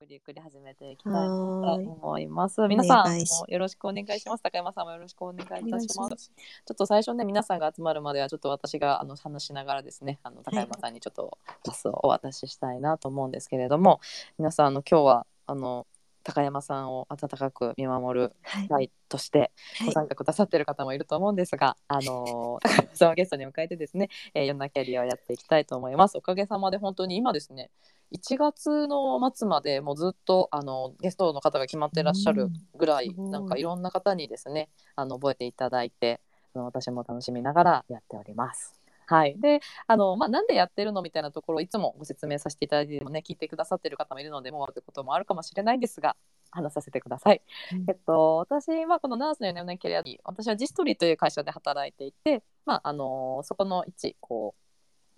くりゆっくり始めていきたいなと思います。皆さんお願いしよろしくお願いします。高山さんもよろしくお願いいたしお願いしま。ますちょっと最初ね皆さんが集まるまではちょっと私があの話しながらですねあの高山さんにちょっとパスをお渡ししたいなと思うんですけれども皆さんあの今日はあの高山さんを温かく見守るはい。会としてはい。ご参加くださってる方もいると思うんですが、あの高山さんをゲストに迎えてですね、えー、いろんなキャリアをやっていきたいと思います。おかげさまで本当に今ですね、1月の末までもうずっとあのゲストの方が決まってらっしゃるぐらい、うんなんかいろんな方にですね、あの覚えていただいて、私も楽しみながらやっております。はい、であの、まあ、なんでやってるのみたいなところをいつもご説明させていただいてもね聞いてくださってる方もいるのでもうということもあるかもしれないんですが話させてください。えっと、私はこのナースの4年キャリアに私はジストリーという会社で働いていて、まあ、あのそこの一こう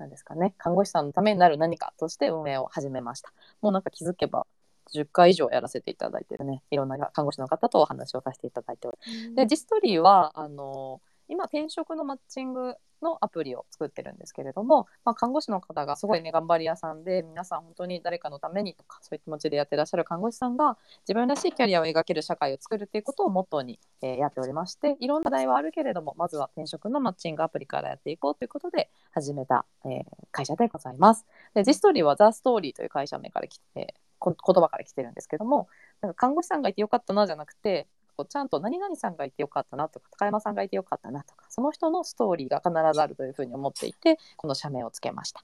なんですかね。看護師さんのためになる何かとして運営を始めました。もうなんか気づけば10回以上やらせていただいてるね。いろんな看護師の方とお話をさせていただいておりでジストリーはあの今転職のマッチングのアプリを作ってるんですけれども、まあ、看護師の方がすごいね頑張り屋さんで皆さん本当に誰かのためにとかそういう気持ちでやってらっしゃる看護師さんが自分らしいキャリアを描ける社会を作るっていうことをモットーに、えーやっておりましていろんな課題はあるけれどもまずは転職のマッチングアプリからやっていこうということで始めた、えー会社でございます。でジストリーはザ・ストーリーという会社名からきて、言葉から来てるんですけどもなんか看護師さんがいてよかったなじゃなくてこうちゃんと何々さんがいてよかったなとか高山さんがいてよかったなとかその人のストーリーが必ずあるというふうに思っていてこの社名をつけました。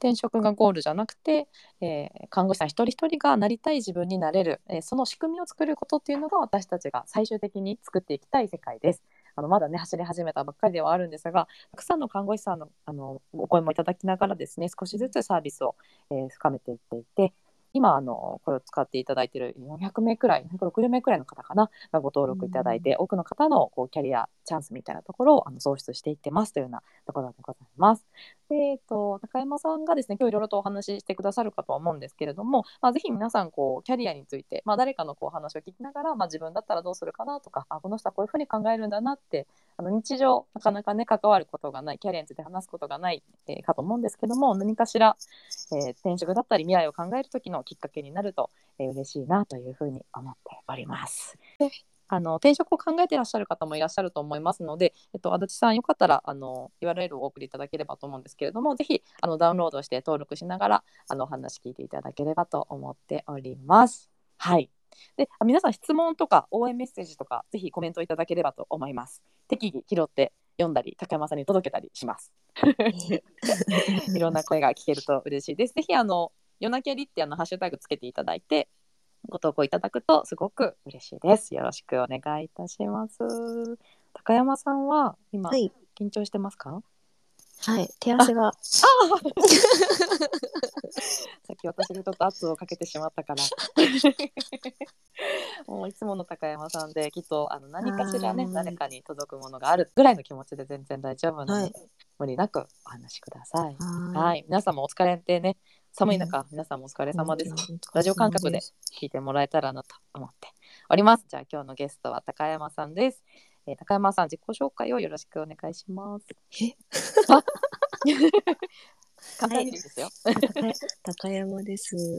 転職がゴールじゃなくて、えー看護師さん一人一人がなりたい自分になれる、えーその仕組みを作ることっていうのが私たちが最終的に作っていきたい世界です。あのまだね走り始めたばっかりではあるんですがたくさんの看護師さんのあのお声もいただきながらですね少しずつサービスを、えー深めていっていて今あのこれを使っていただいている400名くらい460名くらいの方かながご登録いただいて、多くの方のこうキャリアチャンスみたいなところをあの創出していってますというようなところでございます。えっと高山さんがですね今日いろいろとお話ししてくださるかとは思うんですけれども、まあ、ぜひ皆さんこうキャリアについて、まあ、誰かのこう話を聞きながら、まあ、自分だったらどうするかなとかあこの人はこういうふうに考えるんだなってあの日常なかなかね関わることがないキャリアについて話すことがない、えーかと思うんですけども何かしら、えー転職だったり未来を考える時のきっかけになると、えー嬉しいなというふうに思っております。であの転職を考えていらっしゃる方もいらっしゃると思いますので、えっと、足立さんよかったらあの URL をお送りいただければと思うんですけれどもぜひあのダウンロードして登録しながらあのお話聞いていただければと思っております。はいであ皆さん質問とか応援メッセージとかぜひコメントいただければと思います。適宜拾って読んだり高山さんに届けたりします。いろんな声が聞けると嬉しいです。ぜひあの夜なきゃりってあのハッシュタグつけていただいてご投稿いただくとすごく嬉しいです。よろしくお願いいたします。高山さんは今、はい。緊張してますか？はい。手汗が。さっき私がちょっと圧をかけてしまったから。もういつもの高山さんできっとあの何かしらねはい誰かに届くものがあるぐらいの気持ちで全然大丈夫なので、はい無理なくお話しください。は。はいい、皆さんもお疲れでね寒い中、皆さんもお疲れ様です。ラジオ感覚で聞いてもらえたらなと思っております。じゃあ今日のゲストは高山さんです。えー高山さん自己紹介をよろしくお願いします。簡単にですよ。高高山です。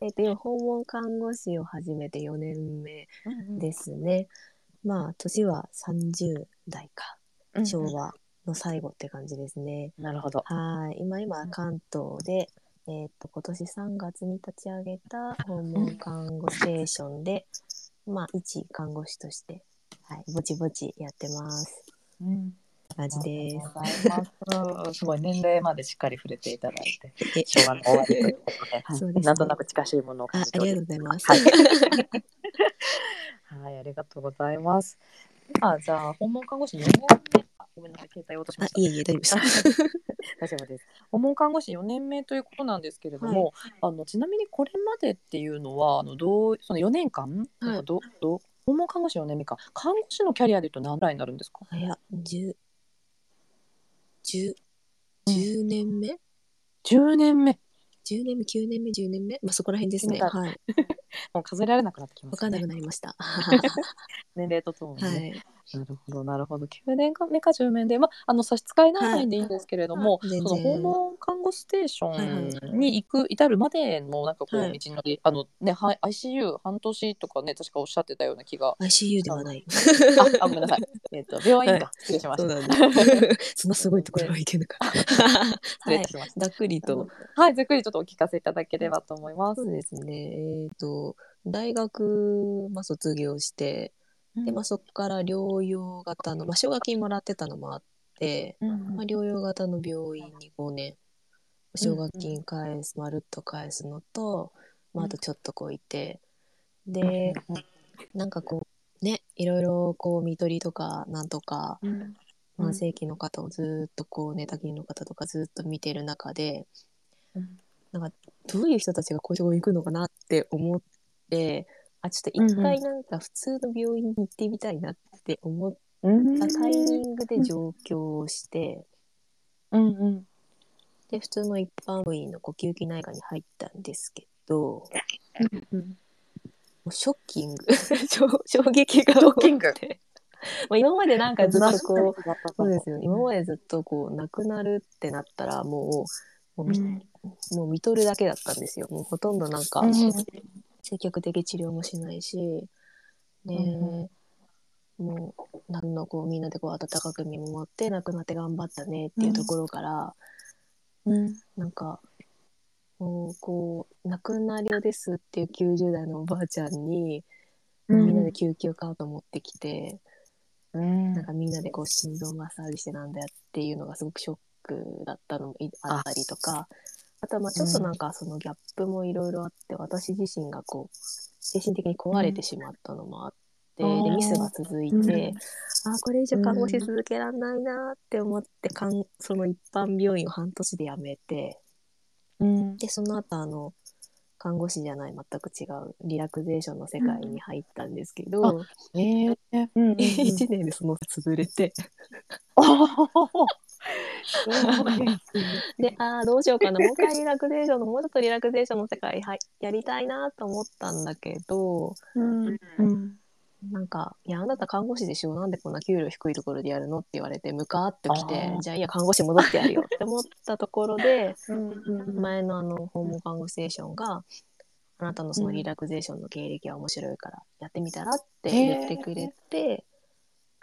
えっと、今、訪問看護師を始めて4年目ですね。まあ、年は30代か。うん昭和の最後って感じですね。なるほど。はい。今、今、関東で、えっと、今年3月に立ち上げた訪問看護ステーションで、まあ、一看護師として、はい、ぼちぼちやってます。うん感じです。ありがとうございます。すごい年齢までしっかり触れていただいて、え昭和の終わりということで、はいそうですねなんとなく近しいものを感あじておりありがとうます。ございます。はいはい、ありがとうございます。あ、じゃあ訪問看護師4年目。あごめんなさい、携帯落としまし、た。あいえいえ、大丈夫です。大丈夫です。訪問看護師4年目ということなんですけれども、あのちなみにこれまでっていうのはあのどうその4年間、なんかどど訪問看護師4年目か看護師のキャリアでいうと何ぐらいになるんですか？あいや、十、十、十年目？10年目。10年目、9年目、10年目？まあ、そこら辺ですね。うんはい。もう数えられなくなってきまわかんな。くなりました。年齢とともに、ねはい。なるほどなるほど。9年目か10年で、まあ、あの差し支えない範囲でいいんですけれども、はい。全その訪然。問看護ステーシはいはョンに行く至るまでのなんかこうはい。道のり、あのねはい ICU 半年とかね確かおっしゃってたような気が。ICU ではない。ああごめんなさい。えっ、と病院か、は失礼しました。そんなすごいところはいけなか。失礼しました、ざっくりと。はいざっくりちょっとお聞かせいただければと思います。そうですね。えっ、と、大学、まあ、卒業して、で、まあ、そこから療養型の、まあ、奨学金もらってたのもあって、うんまあ、療養型の病院に5年、奨学金返す、まるっと返すのと、まあ、あとちょっとこういて、で、なんかこう、ね、いろいろこう、見取りとか、なんとか、うん。慢性期の方をずっとこう、寝たきりの方とかずっと見てる中で、うん。どういう人たちがこういうとこ行くのかなって思って、あ、ちょっと一回なんか普通の病院に行ってみたいなって思っうん。たタイミングで上京をして、うんうん。で、普通の一般病院の呼吸器内科に入ったんですけど、うんもうショッキング。衝衝撃がショッキング。多くてまあ今までなんかずっとこううそうですよ今までずっとこう亡くなるってなったらもうもう,み、うん。もう見とるだけだったんですよ。もうほとんどなんか、うん積極的治療もしないしで、うんもう何のこうみんなでこう温かく見守って亡くなって頑張ったねっていうところから、うん。なんかもうこう亡くなりようですっていう90代のおばあちゃんに、うん。みんなで救急カート持ってきて、うん。なんかみんなでこう心臓マッサージしてなんだよっていうのがすごくショックだったのもいあったりとかあとはまあちょっとなんかそのギャップもいろいろあって、私自身がこう精神的に壊れてしまったのもあって、でミスが続いて、うん。あーこれ以上看護師続けられないなって思ってかんその一般病院を半年で辞めてうん。でその後あの看護師じゃない全く違うリラクゼーションの世界に入ったんですけど、えー。うんうんうん。1年でその潰れて。で、ああ、どうしようかな。もう一回リラクゼーションの、もうちょっとリラクゼーションの世界はいやりたいなと思ったんだけど、うん。うんなんか、いや、あなた看護師でしょ？なんでこんな給料低いところでやるのって言われて、ムカーっときてじゃあいいや、看護師戻ってやるよって思ったところで、うん前のあの、訪問看護ステーションが、あなたのそのリラクゼーションの経歴は面白いからやってみたらって言ってくれて、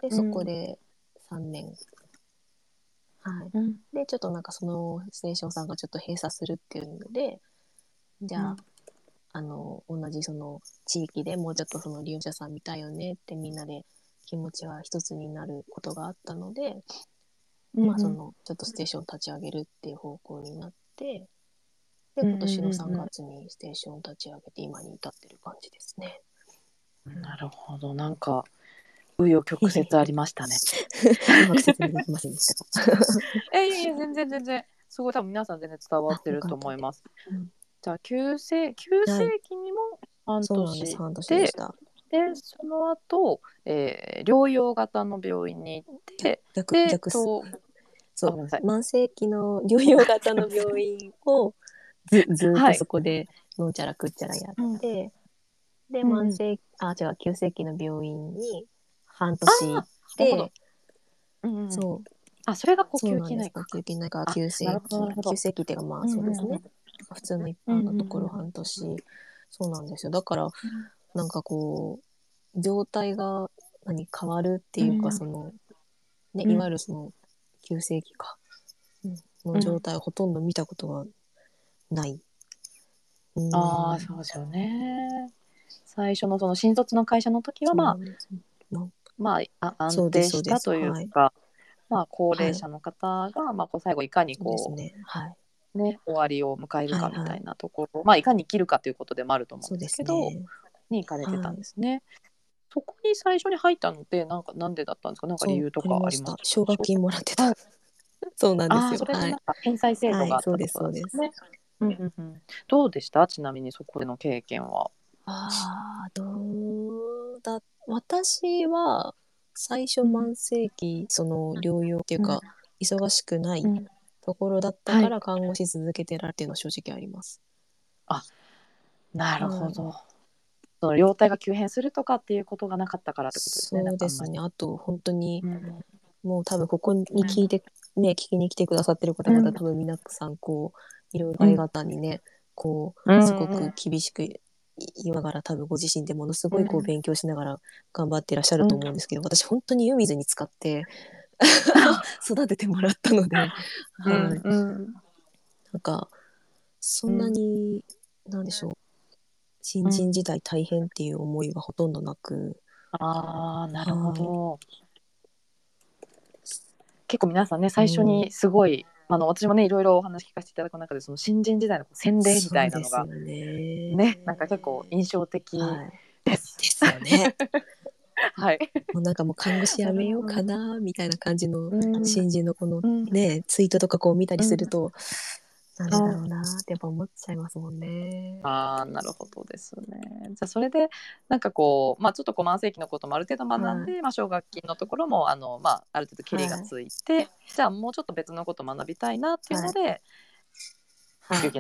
で、そこで3年。はい。うん。で、ちょっとなんかそのステーションさんがちょっと閉鎖するっていうので、じゃあ、うん。あの、同じその地域でもうちょっとその利用者さん見たいよねってみんなで気持ちは一つになることがあったので、まあその、ちょっとステーション立ち上げるっていう方向になって、で、うん今年のうんうん3月にステーションを立ち上げて今に至ってる感じですね。なるほど。なんか紆余曲折ありましたね。うまく説明できませんでしたか？えいやいや全然全然。すごい多分皆さん全然伝わってると思います。うん。じゃあ急性急性期にも半年半年でした。でその後、えー療養型の病院に行って逆、で逆とそう。あごめんなさい。慢性期の療養型の病院を ずずーっとそこでのんちゃらくっちゃらやって、でうんあ違う急性期の病院に半年行っなるほど。て、うんうん。そう。あそれが呼吸器内科呼吸器内科あ急性急性期っていうかまあそうですね、うん。うん普通の一般のところうんうん半年、そうなんですよ。だからなんかこう状態が何変わるっていうか、うん。そのね、うん。いわゆるその急性期か、うん。の状態をほとんど見たことがない。うん。ああそうですよね。最初のその新卒の会社の時はまあそうなんですまあ安定したというか、まあ、高齢者の方が、まあ、こう最後いかにそうね。はい。う、ね、終わりを迎えるかはいはいみたいなところ、まあ、いかに生きるかということでもあると思そううんですけど、ね。に行かれてたんですね。そこに最初に入ったのってなんかなんでだったんですか？なんか理由とかあります？そう奨学金もらってた。そうなんですよ。はいそれでなん。か返済制度があったはいそうですね。うんうんうんどうでした？ちなみにそこでの経験は。ああ、どうだ。私は最初慢性期、その療養っていうか、忙しくないうんところだったから看護師続けてらっていうのは正直あります。なるほど。その容体が急変するとかっていうことがなかったからってことですね。そうですね。あと、本当に、なんかもう多分ここに聞いて、ね、聞きに来てくださってる方々、うん多分皆さん、こう、いろいろありがたにね、こうんう、すごく厳しく言いながら、多分ご自身でものすごいこううん。勉強しながら頑張っていらっしゃると思うんですけど、私本当に湯水に使って 育ててもらったので、はい。うん。うんなんか、そんなに、なんでしょう、新人時代大変っていう思いはほとんどなく、ああなるほど。結構皆さんね最初にすごい、あの私もねいろいろお話聞かせていただく中でその新人時代の洗礼みたいなのがね。ねなんか結構印象的はい。です。ですよね。はい。もうなんかもう看護師やめようかなみたいな感じのうん新人のこのうんね、ツイートとかこう見たりすると、なんでだろうなってやっぱ思っちゃいますもんね。ああなるほどですね。じゃあそれでなんかこうまあちょっとこう慢性期のこともある程度学んで、まあ奨学金のところもあのまあある程度ケリがついて、じゃあもうちょっと別のこと学びたいなっていうので、はい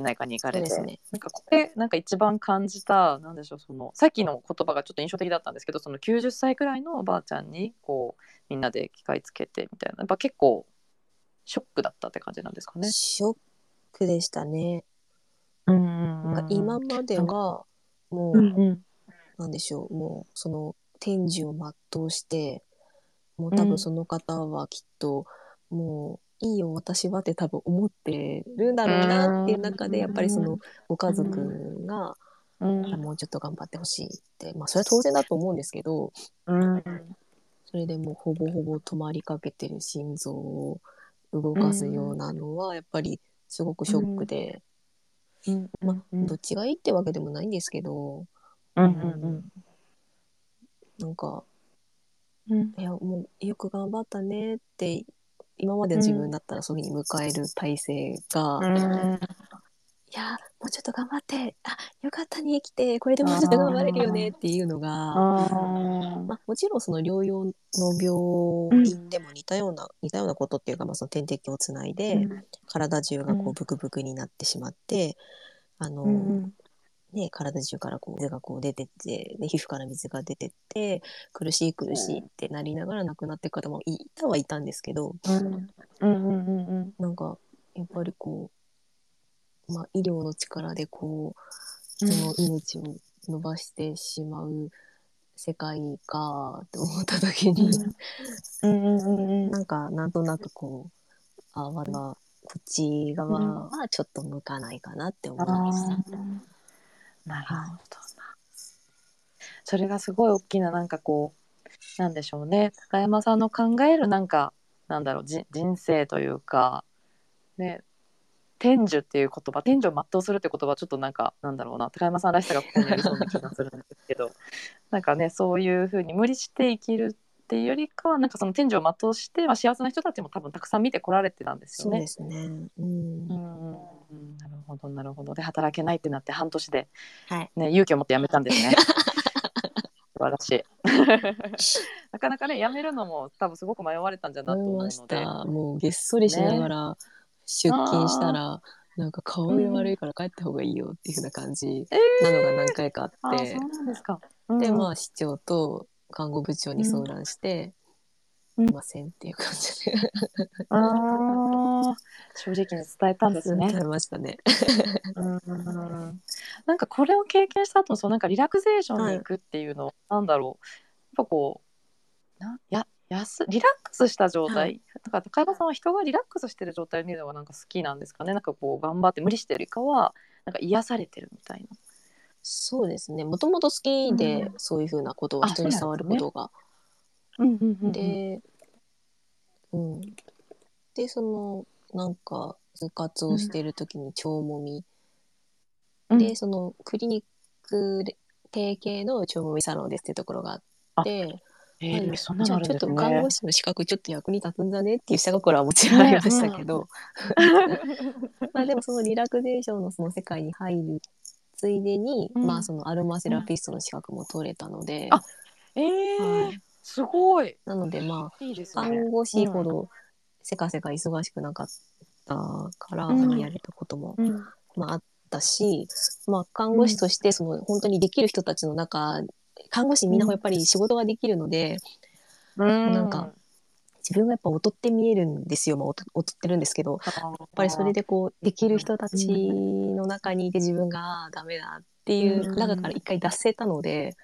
内科に行かれて、ね。なんかこれなんか一番感じたなんでしょうそのさっきの言葉がちょっと印象的だったんですけどその90歳くらいのおばあちゃんにこうみんなで機械つけてみたいなやっぱ結構ショックだったって感じなんですかね。ショックでしたね。うんうんなんか今まではもう、うんうん。なんでしょう、もうその天寿を全うして、もう多分その方はきっと、もういいよ私はって多分思ってるんだろうなっていう中で、やっぱりそのご家族が、うん。もうちょっと頑張ってほしいって、まあそれは当然だと思うんですけど、うん。それでもうほぼほぼ止まりかけてる心臓を動かすようなのは、やっぱりすごくショックで、うんまあうんどっちがいいってわけでもないんですけど、うんうん。なんか、うん。いや、もうよく頑張ったねって、今までの自分だったらそういうふうに迎える体制が、うんいや、もうちょっと頑張って、あ、よかったね、生きて、これでもうちょっと頑張れるよねっていうのが、まあ、もちろんその療養の病院でも似たような、似たようなことっていうか、まあ、その点滴をつないで、体中がこうん。うブクブクになってしまって、あの、うん。ね、体中からこう水がこう出てって、で皮膚から水が出てって、苦しい苦しいってなりながら亡くなっていく方もいたはいたんですけど、うん。うんうんうんうん。なんか、やっぱりこう、まあ、医療の力でこう、人の命を伸ばしてしまう世界かって思った時に、うん。うんうんうんなんか、なんとなくこう、あ、まだ、こっち側はちょっと向かないかなって思いました。なるほどな。それがすごい大きななんかこうなんでしょうね。高山さんの考えるなんかなんだろうじ人生というかね天寿っていう言葉天寿を全うするって言葉はちょっとなんかなんだろうな高山さんらしさがここにありそうな気がするんですけど なんかねそういうふうに無理して生きるっていうよりかはなんかその天寿を全うして、まあ、幸せな人たちも多分たくさん見てこられてたんですよねそうで。すね。うんう。んなるほどなるほどで働けないってなって半年で、はい。ね、勇気を持って辞めたんですね 素晴らしい なかなかね辞めるのも多分すごく迷われたんじゃないま思うので。もうげっそりしながら出勤したら、なんか顔色悪いから帰った方がいいよっていう風な感じなのが何回かあって、あそうなんですか、で、まああ市長と看護部長に相談して、うん。いませんっていう感じで。あー。正直に伝えたんですね。伝えましたね。うんなんかこれを経験した後のそのなんかリラクゼーションに行くっていうのは、なんだろう。やっぱこうなややすリラックスした状態、はいだから高山さんは人がリラックスしてる状態を見るのがなんか好きなんですかねなんかこう頑張って無理してるよりかはなんか癒されてるみたいな。そうですね。もともと好きで、うんそういう風なことを人に触ることが。うんうんうんで、うん。で、その、なんか、部活をしてる時に腸もみ。うんで、その、クリニックで提携の腸もみサロンですっていうところがあって、えはいー、そんなじゃあちょっとのあるんですね。看護師の資格ちょっと役に立つんだねっていう下心はもちろんありましたけど、まあでもそのリラクゼーションのその世界に入るついでに、うん。まあそのアロマセラピストの資格も取れたので、あえーはい。すごい。なのでまあね。看護師ほどせかせか忙しくなかったから、うん。やれたことも、うん。まああっったし、まあ、看護師としてその本当にできる人たちの中、看護師みんなやっぱり仕事ができるので、うん。なんか自分がやっぱ劣って見えるんですよ、まあ、劣劣ってるんですけどやっぱりそれでこうできる人たちの中にいて自分がダメだっていう中から一回脱せたので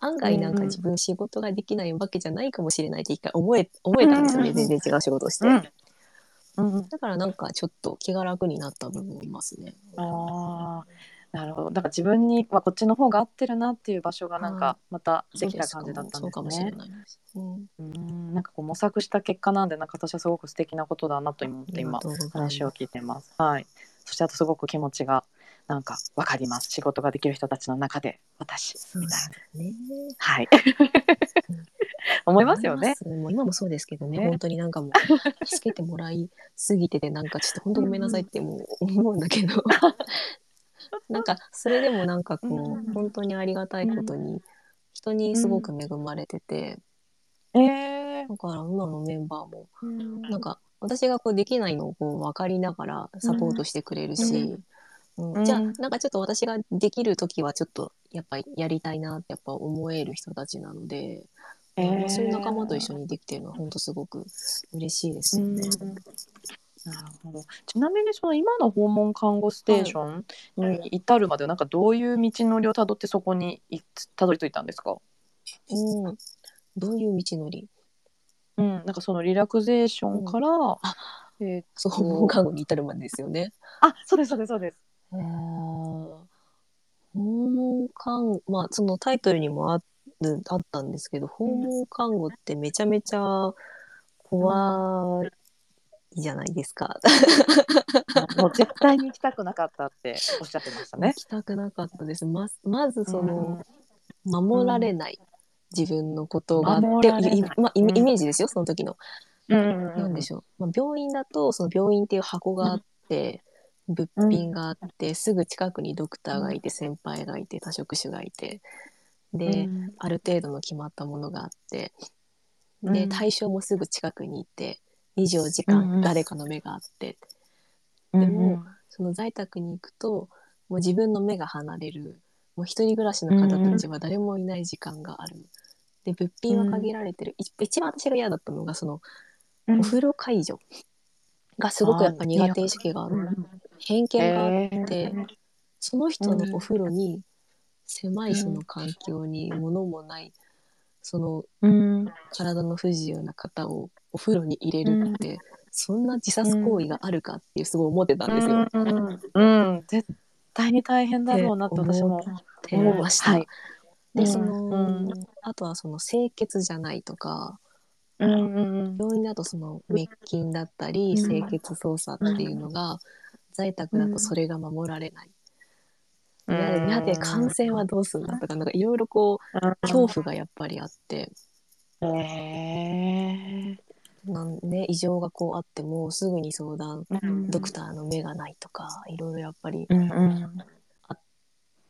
案外なんか自分仕事ができないわけじゃないかもしれないって一回思え思えたんですよねうん。全然違う仕事をして。うん。うん。だからなんかちょっと気が楽になった部分もいますね。ああなるほどだから自分に、まあ、こっちの方が合ってるなっていう場所がなんかまたできた感じだったんですね。かもしれないです。うん、うんなんかこう模索した結果なんでなんか私はすごく素敵なことだなと思って今話を聞いてます。はい。そしてあとすごく気持ちがなんかわかります。仕事ができる人たちの中で私そうでみたいな。すね。はい。思いますよね。もう今もそうですけどね、ね本当になんかもう、助けてもらいすぎてて、なんかちょっと本当ごめんなさいってもう思うんだけど、なんかそれでもなんかこうん。う、本当にありがたいことに、人にすごく恵まれてて、ええだから今のメンバーも、ー。なんか私がこうできないのをこう分かりながらサポートしてくれるし、うん。うん。じゃあなんかちょっと私ができる時はちょっとやっぱりやりたいなってやっぱ思える人たちなので、えー。まあそういう仲間と一緒にできてるのは本当すごく嬉しいですよね。うんなるほど。ちなみにその今の訪問看護ステーションに至るまではなんかどういう道のりをたどってそこにいたどり着いたんですか？うん、どういう道のり？うん、なんかそのリラクゼーションから、あえーそう訪問看護に至るまでですよね。あ、そうですそうですそうです。えー訪問看護まあそのタイトルにもあるあったんですけど訪問看護ってめちゃめちゃ怖いじゃないですか。もう絶対に行きたくなかったっておっしゃってましたね。行。きたくなかったです。ままずその、守られない自分のことがあって、まあ、イメージですよその時の。うんなんでしょう、まあ、病院だとその病院っていう箱があって、物品があって、すぐ近くにドクターがいて先輩がいて多職種がいて。で、うん。ある程度の決まったものがあって。うん。で対象もすぐ近くにいて24時うんうん。間誰かの目があって、うんでもその在宅に行くともう自分の目が離れる。もう一人暮らしの方たちは誰もいない時間がある。で物品は限られてる、い一番私が嫌だったのがそのうん。お風呂介助がすごくやっぱ苦手意識がある、偏見があって、その人のお風呂に狭いその環境に物もないそのうん。体の不自由な方をお風呂に入れるって、そんな自殺行為があるかっていうすごい思ってたんですよ。っうんうん。絶対に大変だろうなって私もて。ました。はい。で、うん。その、うん。あとはその清潔じゃないとか、うんうん病院だとその滅菌だったり、うん。清潔操作っていうのが、在宅だとそれが守られない。うん。やでやで感染はどうするんだとか、なんかいろいろこう、恐怖がやっぱりあって、へえなんね、異常がこうあってもすぐに相談、うん。ドクターの目がないとか、いろいろやっぱり、うんうん。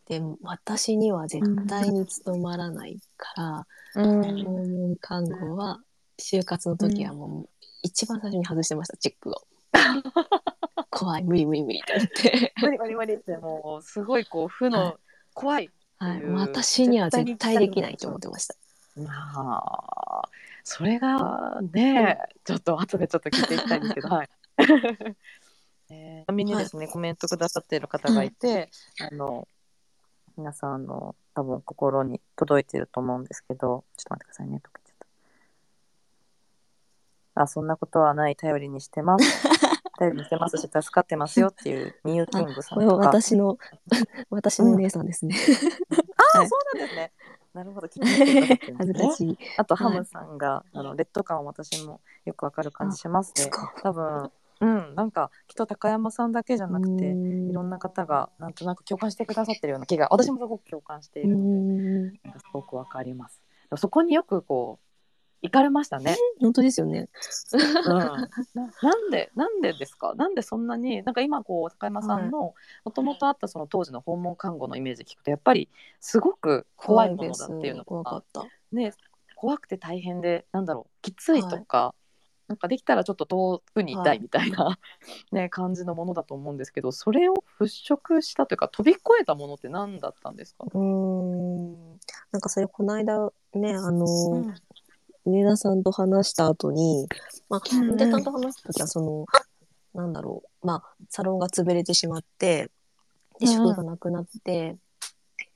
で私には絶対に務まらないから、うん。訪問看護は就活の時はもう一番最初に外してましたチェックを。怖い無理無理無理って思って、無理無理無理ってもうすごいこう負はい。の怖いはい、うん私には絶対できないと思ってました。まあそれがねちょっと後でちょっと聞いていきたいんですけど。はい。えーちなみにですね、コメントくださっている方がいて、あの皆さんあの多分心に届いてると思うんですけどちょっと待ってくださいね溶けちゃった。あそんなことはない。頼りにしてます。頼りにしてます。し助かってますよっていうミューキングさこれはんとか私の私のお姉さんですね、あ、はい。そうなんですね。なるほど、聞いて恥ずかしい。あとハムさんが、あの劣等感を私もよくわかる感じしますね。多分、うん、なんかきっと高山さんだけじゃなくて、いろんな方がなんとなく共感してくださってるような気が、私もすごく共感しているので、すごくわかります。そこによくこう行かれましたね。本当ですよね。うん、ななんでなんでですか？なんでそんなになんか今こう高山さんのもともとあったその当時の訪問看護のイメージ聞くとやっぱりすごく怖いものだっていうのが怖かった。ね、怖くて大変でなんだろうきついとか、なんかできたらちょっと遠くにいたいみたいな、ね、感じのものだと思うんですけどそれを払拭したというか飛び越えたものって何だったんですか、うーん。なんかそれこの間ね、あの、うん上田さんと話した後に、まあ、うんうん。上田さんと話した時はその、なんだろう、まあ、サロンが潰れてしまって、で、うん職がなくなって、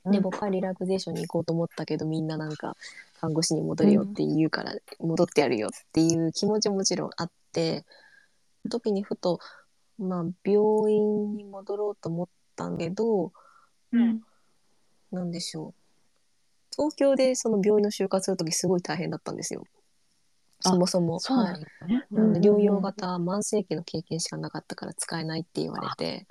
で、うん。僕はリラクゼーションに行こうと思ったけど、みんななんか、看護師に戻れよって言うから、戻ってやるよっていう気持ちももちろんあって、時にふと、まあ、病院に戻ろうと思ったけど、うん。なんでしょう。東京でその病院の就活するときすごい大変だったんですよ。あそもそも。そうなはい。んですね。療養型慢性期の経験しかなかったから使えないって言われて、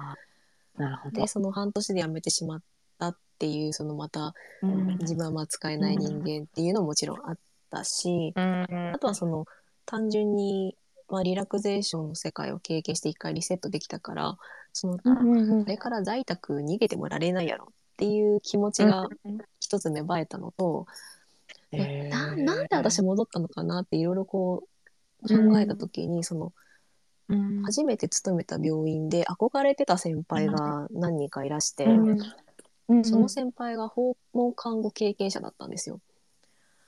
なるほどで、。その半年で辞めてしまったっていう、そのまたうん自分はまあ使えない人間っていうのももちろんあったし、うんあとはその単純に、まあ、リラクゼーションの世界を経験して一回リセットできたから、その、これから在宅逃げてもられないやろっていう気持ちが一つ芽生えたのと、でななんで私戻ったのかなっていろいろこう考えた時に、そのうん。初めて勤めた病院で憧れてた先輩が何人かいらして、うん。うん。その先輩が訪問看護経験者だったんですよ。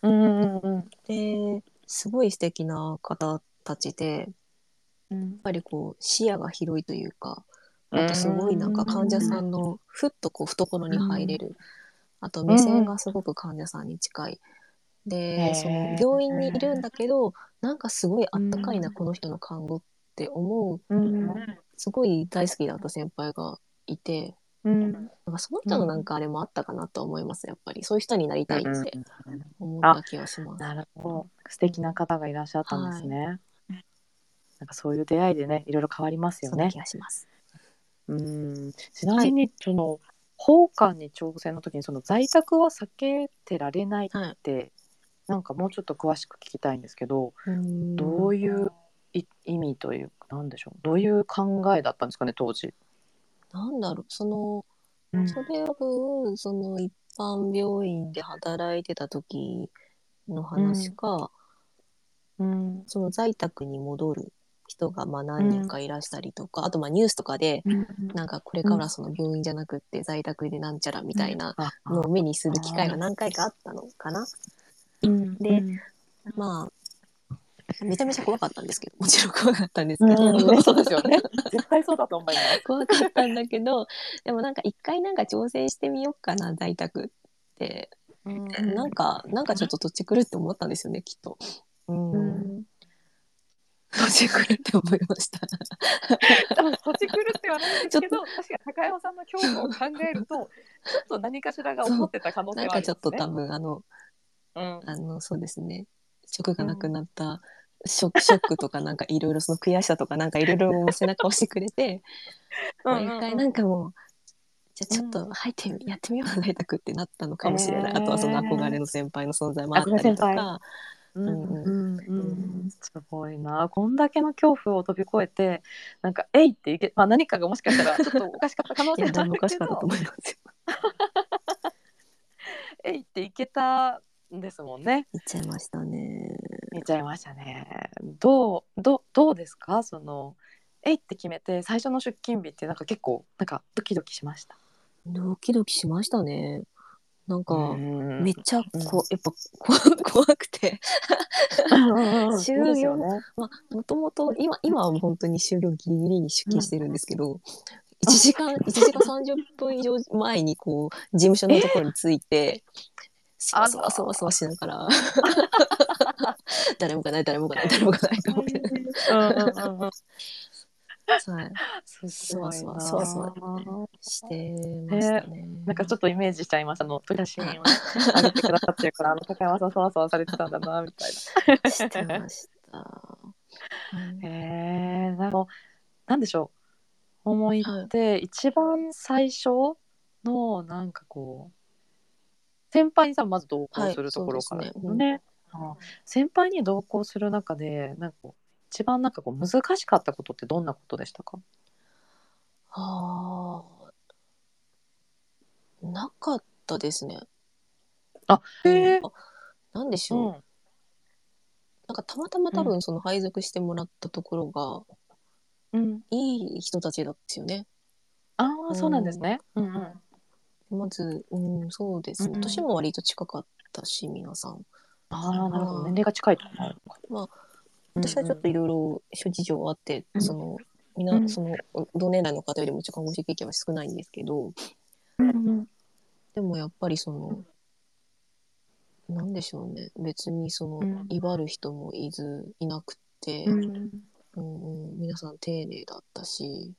うんうんうんですごい素敵な方たちでやっうんぱりこう視野が広いというかあとすごいなんか患者さんのふっとこう懐に入れる、あと目線がすごく患者さんに近い。へでーその病院にいるんだけどなんかすごいあったかいな、うん。この人の看護って思ううんすごい大好きだった先輩がいてうん。なんかその人のなんかあれもあったかなと思いますやっぱり。そういう人になりたいって思った気がします。なるほど。素敵な方がいらっしゃったんですね。なんかそういう出会いでねいろいろ変わりますよね。そんな気。がします。うん。ちなみにその訪韓に挑戦の時にその在宅は避けてられないはい。って、なんかもうちょっと詳しく聞きたいんですけど、うん。どういうい意味というかなんでしょうどういう考えだったんですかね当時。なんだろうそのうん。それは分その一般病院で働いてた時の話か、うん。その在宅に戻る人がまあ何人かいらしたりとか、あとまあニュースとかでなんかこれからその病院じゃなくって在宅でなんちゃらみたいなあのを目にする機会が何回かあったのかな。うん。でまあめちゃめちゃ怖かったんですけどもちろん怖かったんですけど、うん。ねそうですよね。絶対そうだと思います。怖かったんだけどでもなんか一回なんか挑戦してみようかな在宅って。なんかなんかちょっと土地狂って思ったんですよねきっと。うん。うん土地狂って思いました。多分土地狂ってはないんですけど確かに高山さんの恐怖を考えると ちょっと何かしらが起こってた可能性なんかちょっはありますね。と多分あのうん。あのそうですね。職がなくなった、ショックショックとかなんかいろいろその悔しさとかなんかいろいろ背中を押してくれてうん一回なんかもうじゃあちょっと入ってみやってみよう在宅ってなったのかもしれない、えー。あとはその憧れの先輩の存在もあったりとか。うんうんうんうんすごいなこんだけの恐怖を飛び越えてなんか「えい!」っていけ、まあ、何かがもしかしたら ちょっとおかしかった可能性もあるけぶおかしかったとど思いますよ。「えい!」っていけたんですもんね。言っちゃいましたね。見ちゃいましたね。どうどうどうですか？その「えい!」って決めて最初の出勤日ってなんか結構なんかドキドキしました？ドキドキしましたね。なんか、うん。めっちゃこ、うん。やっぱ怖 怖くて。就業ね。まあ、もともと、今、今は本当に終了ギリギリに出勤してるんですけど、1時間、1時間30分以上前にこう、事務所のところに着いて、そわそわそわそわしながら、誰もがない、誰もがない、誰もがないと思って。うんうんうんうそわそわそわしてましたね。なんかちょっとイメージしちゃいましたあの写真をね上げてくださってるからあの高山さんそわそわされてたんだなみたいしてました。へえなんかなんでしょう。思いって一番最初のなんかこう先輩にさまず同行するところからね。ね。あ先輩に同行する中でなんか一番なんかこう難しかったことってどんなことでしたか？ああ、なかったですね。あへえうんなんでしょう。うんなんかたまたま多分その配属してもらったところが、うん、いい人たちだったよね。ああ、うんそうなんですね。うんうん。まず、うん、そうですね。うん年も割と近かったし、皆さん。ああ、なるほど。年齢が近いと思う。まあ、私はちょっといろいろ諸事情あって、うん。その、みんな、うん。その、同年代の方よりもちょっと看護師経験は少ないんですけど、うんうん。でもやっぱりその、なんでしょうね。別にその、うん。威張る人もいず、いなくて、うん。うんうん、皆さん丁寧だったし、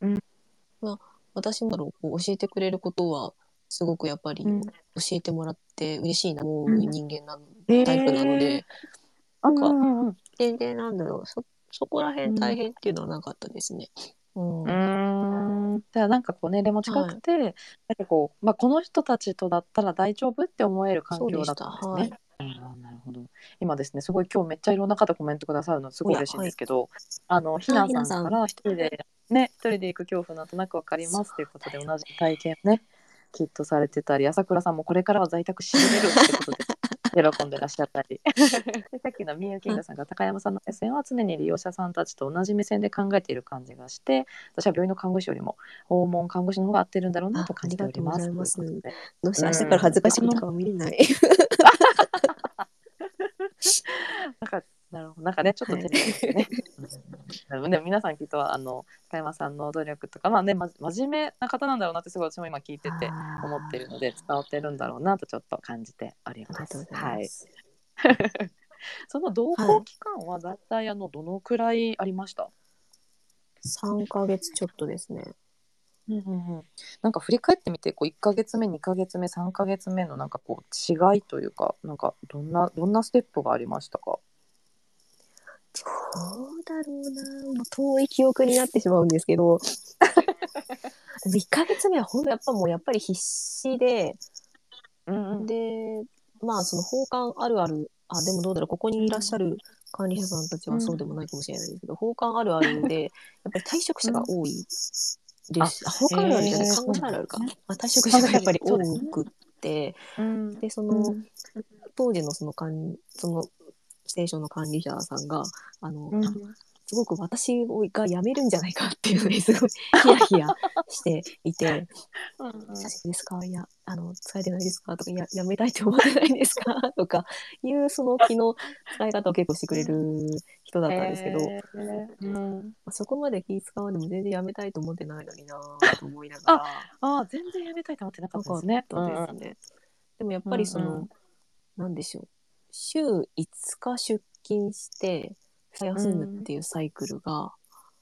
うん。まあ、私もだろう教えてくれることは、すごくやっぱりうん。教えてもらって嬉しいな思ううん人間なタイプなので、うんかうんうん全然なんだろう、そ、そこら辺大変っていうのはなかったですね。うん。うーん。じゃあなんかこう年齢も近くて、なんかこう、まあ、この人たちとだったら大丈夫って思える環境だったんですね。でしたあーなるほど今ですねすごい今日めっちゃいろんな方コメントくださるのすごい嬉しいんですけど、あのひなさんから一人でね一人で行く恐怖なんとなくわかりますということで同じ体験ねきっとされてたり朝倉さんもこれからは在宅しびれるってことで喜んでらっしゃったり でさっきのみゆきんがさんが高山さんの目線は常に利用者さんたちと同じ目線で考えている感じがして私は病院の看護師よりも訪問看護師の方が合ってるんだろうなと感じております。あありがとうございますどうして明日から恥ずかしい顔見れない。なんか、なるほど、なんかね、ちょっとはい照れてるね。うんでも皆さんきっとあの高山さんの努力とかまあね、ま、真面目な方なんだろうなってすごい私も今聞いてて思ってるので伝わってるんだろうなとちょっと感じております。はい。ます。その同行期間はだいたいあのどのくらいありました？3ヶ月ちょっとですね。うんうんうん。なんか振り返ってみてこう1ヶ月目、2ヶ月目、3ヶ月目のなんかこう違いというかなんかどんなどんなステップがありましたか？どうだろうな。もう遠い記憶になってしまうんですけど。でも1ヶ月目は本当やっぱもうやっぱり必死で、うんうん。で、まあその奉還あるある、あ、でもどうだろう、ここにいらっしゃる管理者さんたちはそうでもないかもしれないですけど、奉還あるあるで、やっぱり退職者が多いです。あ、奉還あるあるじゃない、看護師あるあるか。あ退職者がやっぱり多くって、うんで、その、当時のその管そのステーションの管理者さんが、あの、うんすごく私が辞めるんじゃないかっていうのに すごいヒヤヒヤしていて、うん大丈夫ですか？いや、あの、使えてないですか？とか、いや、辞めたいって思ってないですか？とか、いうその気の使い方を結構してくれる人だったんですけど、へー。うん、まあそこまで気使わんでも全然辞めたいと思ってないのになぁと思いながら、ああ全然やめたいと思ってなかっったですね。たですね。でもやっぱりその、うんうん。なんでしょう、週5日出勤して、休むっていうサイクルが、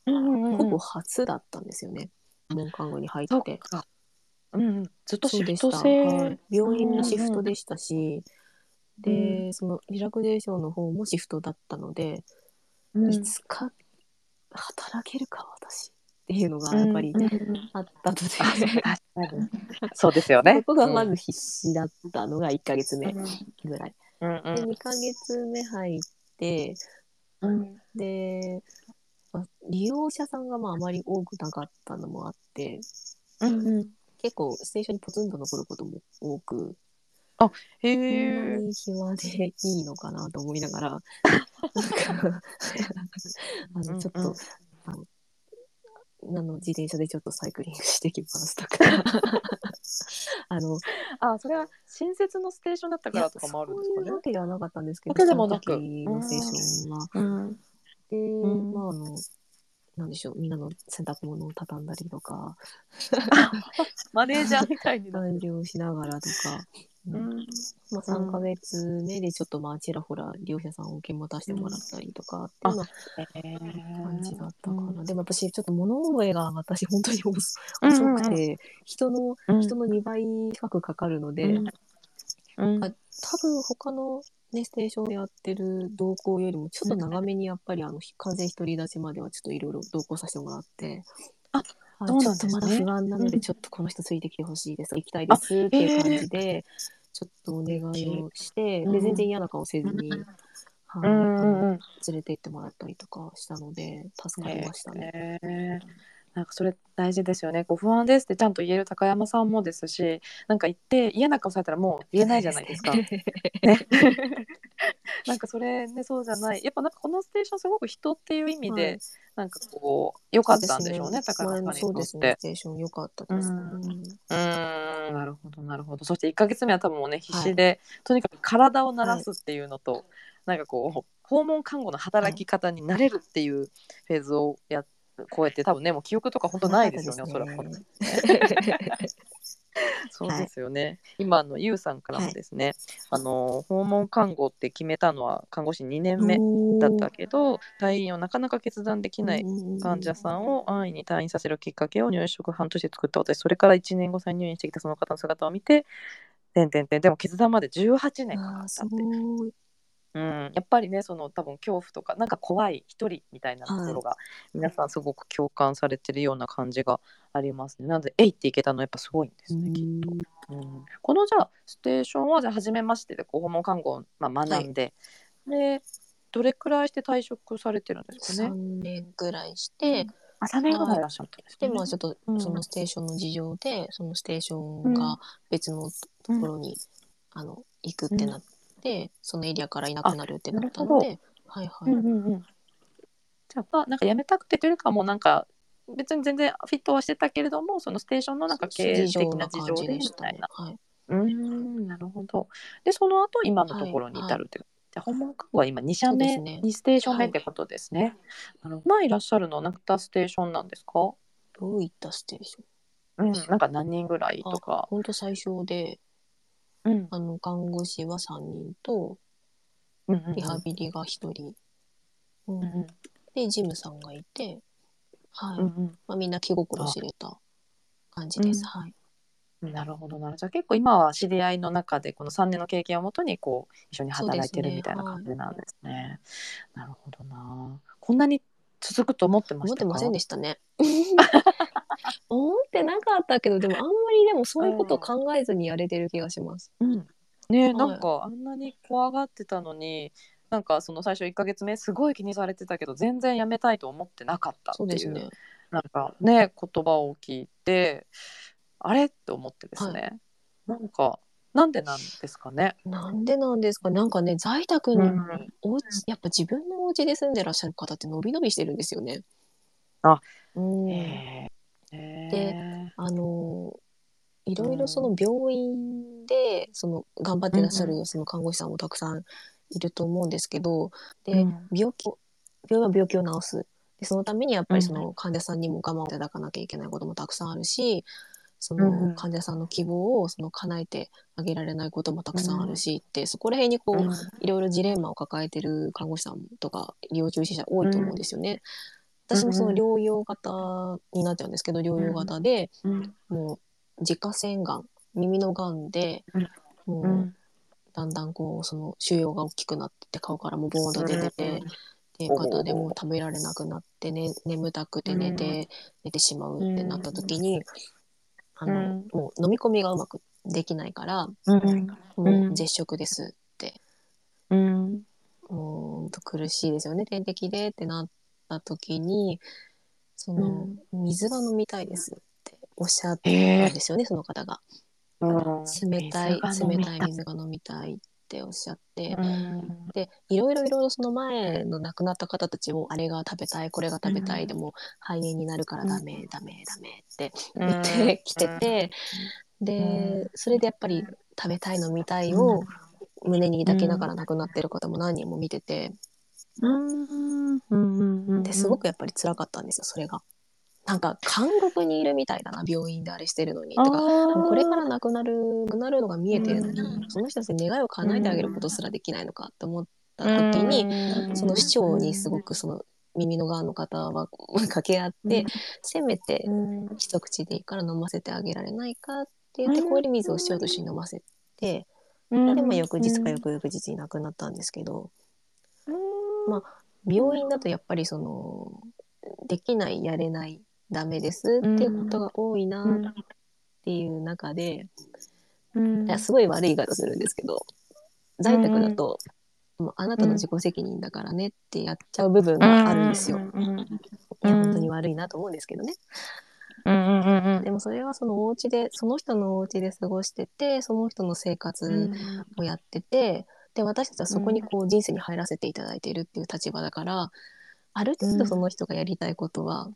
ほぼ初だったんですよね。門看護に入そっって。か。うんうん、ずっとシそうでした。フト制。はい、病院のシフトでしたし、うで、そのリラクゼーションの方もシフトだったので、うんいつか働けるか私っていうのがやっぱりあったので、あそう確か にそうですよね。そこがまず必死だったのが1ヶ月目うんぐらい。うんうん。で、2ヶ月目入って、うん。で、まあ利用者さんがまああまり多くなかったのもあって、うんうん。結構ステーションにポツンと残ることも多く、へこんなえ。に暇でいいのかなと思いながら、なんか、あの、ちょっと、うんうんあの、あの自転車でちょっとサイクリングしてきますとか、あの、あそれは新設のステーションだったからとかもあるんですかね？そういうわ。けではなかったんですけど、でもなくそのステーションは。うんで、んまあ、あの、なんでしょう、みんなの洗濯物を畳んだりとか、マネージャーみたいにな。残業しながらとか、うんまあ、3ヶ月目でちょっとまあちらほら利用者さんを受け持たせてもらったりとかっていうような感じだったかな。でも私ちょっと物覚えが私本当に遅くて、人の、うん。人の2倍近くかかるので、うん。うん。あ多分他のね、ステーションでやってる同行よりもちょっと長めにやっぱりあの完全独り立ちまではちょっといろいろ同行させてもらって、あはい。そうなんですね。ちょっとまだ不安なのうん。でちょっとこの人ついてきてほしいです、行きたいですっていう感じで、ちょっとお願いをして、うん。で全然嫌な顔せずに、はい連れて行ってもらったりとかしたので助かりましたね。へーなんかそれ大事ですよね。こう不安ですってちゃんと言える高山さんもですし、なんか言って嫌な顔されたらもう言えないじゃないですか。ね、なんかそれねそうじゃない。やっぱなんかこのステーションすごく人っていう意味で、はいなんかこう良かったんでしょうね。高前山さんにとっのそうですね、てス。テーション良かったです。うんうんなるほどなるほどそして1ヶ月目は多分もうね必死で、とにかく体を慣らすっていうのと、なんかこう訪問看護の働き方に慣れるっていうフェーズをや超えて多分。ねもう記憶とか本当ないですよねおそらく。そうですよね。今あのゆうさんからもですね、あの訪問看護って決めたのは看護師2年目だったけど退院をなかなか決断できない患者さんを安易に退院させるきっかけを入職半年で作った。私それから1年後再入院してきたその方の姿を見ててんてんてん。でも決断まで18年かかったって。うん、やっぱりねその多分恐怖とかなんか怖い一人みたいなところが、皆さんすごく共感されてるような感じがありますね。なので「えい!」っていけたのはやっぱすごいんですね、きっと。うん。このじゃあステーションはじゃあ初めましてでこう訪問看護を、まあ、学んで、でどれくらいして退職されてるんですかね？3年ぐらいして、あ3年ぐらいいらっしゃったんですで、ね。まあちょっとうん。そのステーションの事情で、そのステーションが別のところに、あの、行くってなって、そのエリアからいなくなるってなったので、はいはい。うんうんうん、じゃあまあなんか辞めたくてというよりかはもうなんか別に全然フィットはしてたけれどもそのステーションのなんか経営的な事情でみたいな。はい。うーんなるほど。でその後今のところに至るという。じゃあ訪問看護は今2社目、ね2ステーション目ってことですね。なるほど今いらっしゃるのは何たステーションなんですか？どういったステーション？うん、なんか何人ぐらいとか。本当最初で、うんあの、看護師は3人と、うんうんうんリハビリが1人、うんうんうんで、ジムさんがいて、はい。うんうんまあ、みんな気心知れた感じです。うんはい。なるほどなるほど。じゃあ結構今は知り合いの中でこの3年の経験をもとにこう一緒に働いてるみたいな感じなんですね。なるほどな。こんなに続くと思ってましたか？思ってませんでしたね。思ってなかったけど、でもあんまりでもそういうことを考えずにやれてる気がします。うん。ね、いなんかあんなに怖がってたのに。なんかその最初1ヶ月目すごい気にされてたけど全然やめたいと思ってなかったっていうそうですね。なんかね言葉を聞いてあれ？って思ってですね、なんかなんでなんですかね？なんでなんですか？なんかね、在宅に、うんお家やっぱ自分のお家で住んでらっしゃる方って伸び伸びしてるんですよね。あうん。であのいろいろその病院でその頑張ってらっしゃうんるその看護師さんもたくさんいると思うんですけどで、うん。病気病院は病気を治す。でそのためにやっぱりその患者さんにも我慢をいただかなきゃいけないこともたくさんあるしそうんうん。の患者さんの希望をその叶えてあげられないこともたくさんあるしって、そこら辺にこう、うん。いろいろジレンマを抱えてる看護師さんとか医療従事者多いと思うんですよね。私もその療養型になっちゃうんですけど、療養型で、うん。もう自家腺がん耳のがんで、もううん。だんだんこうその腫瘍が大きくなってて顔からもボーンと出てて、っていう方でもう食べられなくなって、ね、眠たくて寝て、寝てしまうってなった時に、あのうん。もう飲み込みがうまくできないから、うん。もう絶食ですって、うんと苦しいですよね点滴でってなった時にその、水が飲みたいですっておっしゃったんへですよね、その方が。ー冷たい冷たい水が飲みたいっておっしゃって、うん。でいろいろいろその前の亡くなった方たちもあれが食べたいこれが食べたい、うん。でも肺炎になるからダメ、ダメダメってうん。言ってきてて、でそれでやっぱり食べたい飲みたいを胸に抱きながら亡くなってる方も何人も見てて、うん。うんですごくやっぱり辛かったんですよそれが。なんか監獄にいるみたいだな病院であれしてるのに。とか。もうこれから亡くなる亡くなるのが見えてるのに、うんその人たちに願いを叶えてあげることすらできないのかって思った時に、その市長にすごくその耳のがんの方は掛け合って、せめてうん一口でいいから飲ませてあげられないかって言ってうん。氷水を市長と一緒に飲ませて、うん。でまあ翌日か翌々日に亡くなったんですけど、まあ病院だとやっぱりそのできないやれないダメですっていうことが多いなっていう中で、うん。いやすごい悪い言い方するんですけど在宅だともうあなたの自己責任だからねってやっちゃう部分があるんですよ。うん。うん。いや本当に悪いなと思うんですけどね。うん。うん。うん。うん。でもそれはそのお家でその人のお家で過ごしててその人の生活をやってて、で私たちはそこにこう人生に入らせていただいているっていう立場だからある程度その人がやりたいことは、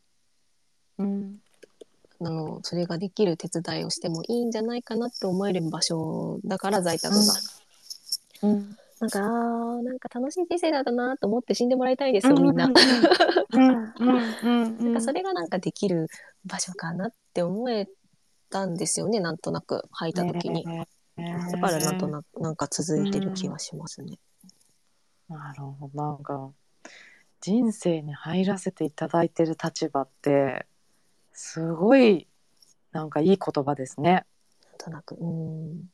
うん。あのそれができる手伝いをしてもいいんじゃないかなって思える場所だから在宅が。うん。なんかなんか楽しい人生だったなと思って死んでもらいたいですよ、みんな。それがなんかできる場所かなって思えたんですよねなんとなく入った時に。ねだからなんとなくなんか続いてる気がしますね。なるほどなんか人生に入らせていただいてる立場ってすごいなんかいい言葉ですね。なんとなく。うん。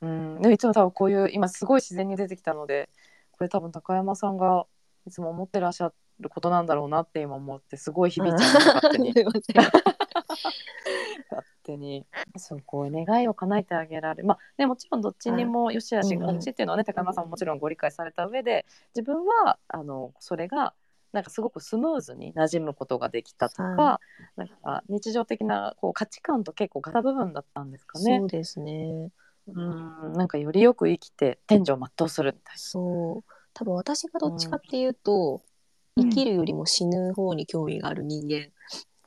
うん、でもいつも多分こういう今すごい自然に出てきたのでこれ多分高山さんがいつも思ってらっしゃることなんだろうなって今思ってすごい響いちゃいま手に すいません勝手にそうこう願いを叶えてあげられるまあねもちろんどっちにも良し悪しがあるしっていうのはね高山さんももちろんご理解された上で自分はあのそれがなんかすごくスムーズに馴染むことができたとか、はなんか日常的なこう価値観と結構型部分だったんですかねそう。ですね。うんなんかよりよく生きて天井を全うするみたいそう。多分私がどっちかっていうと、うん生きるよりも死ぬ方に興味がある人間。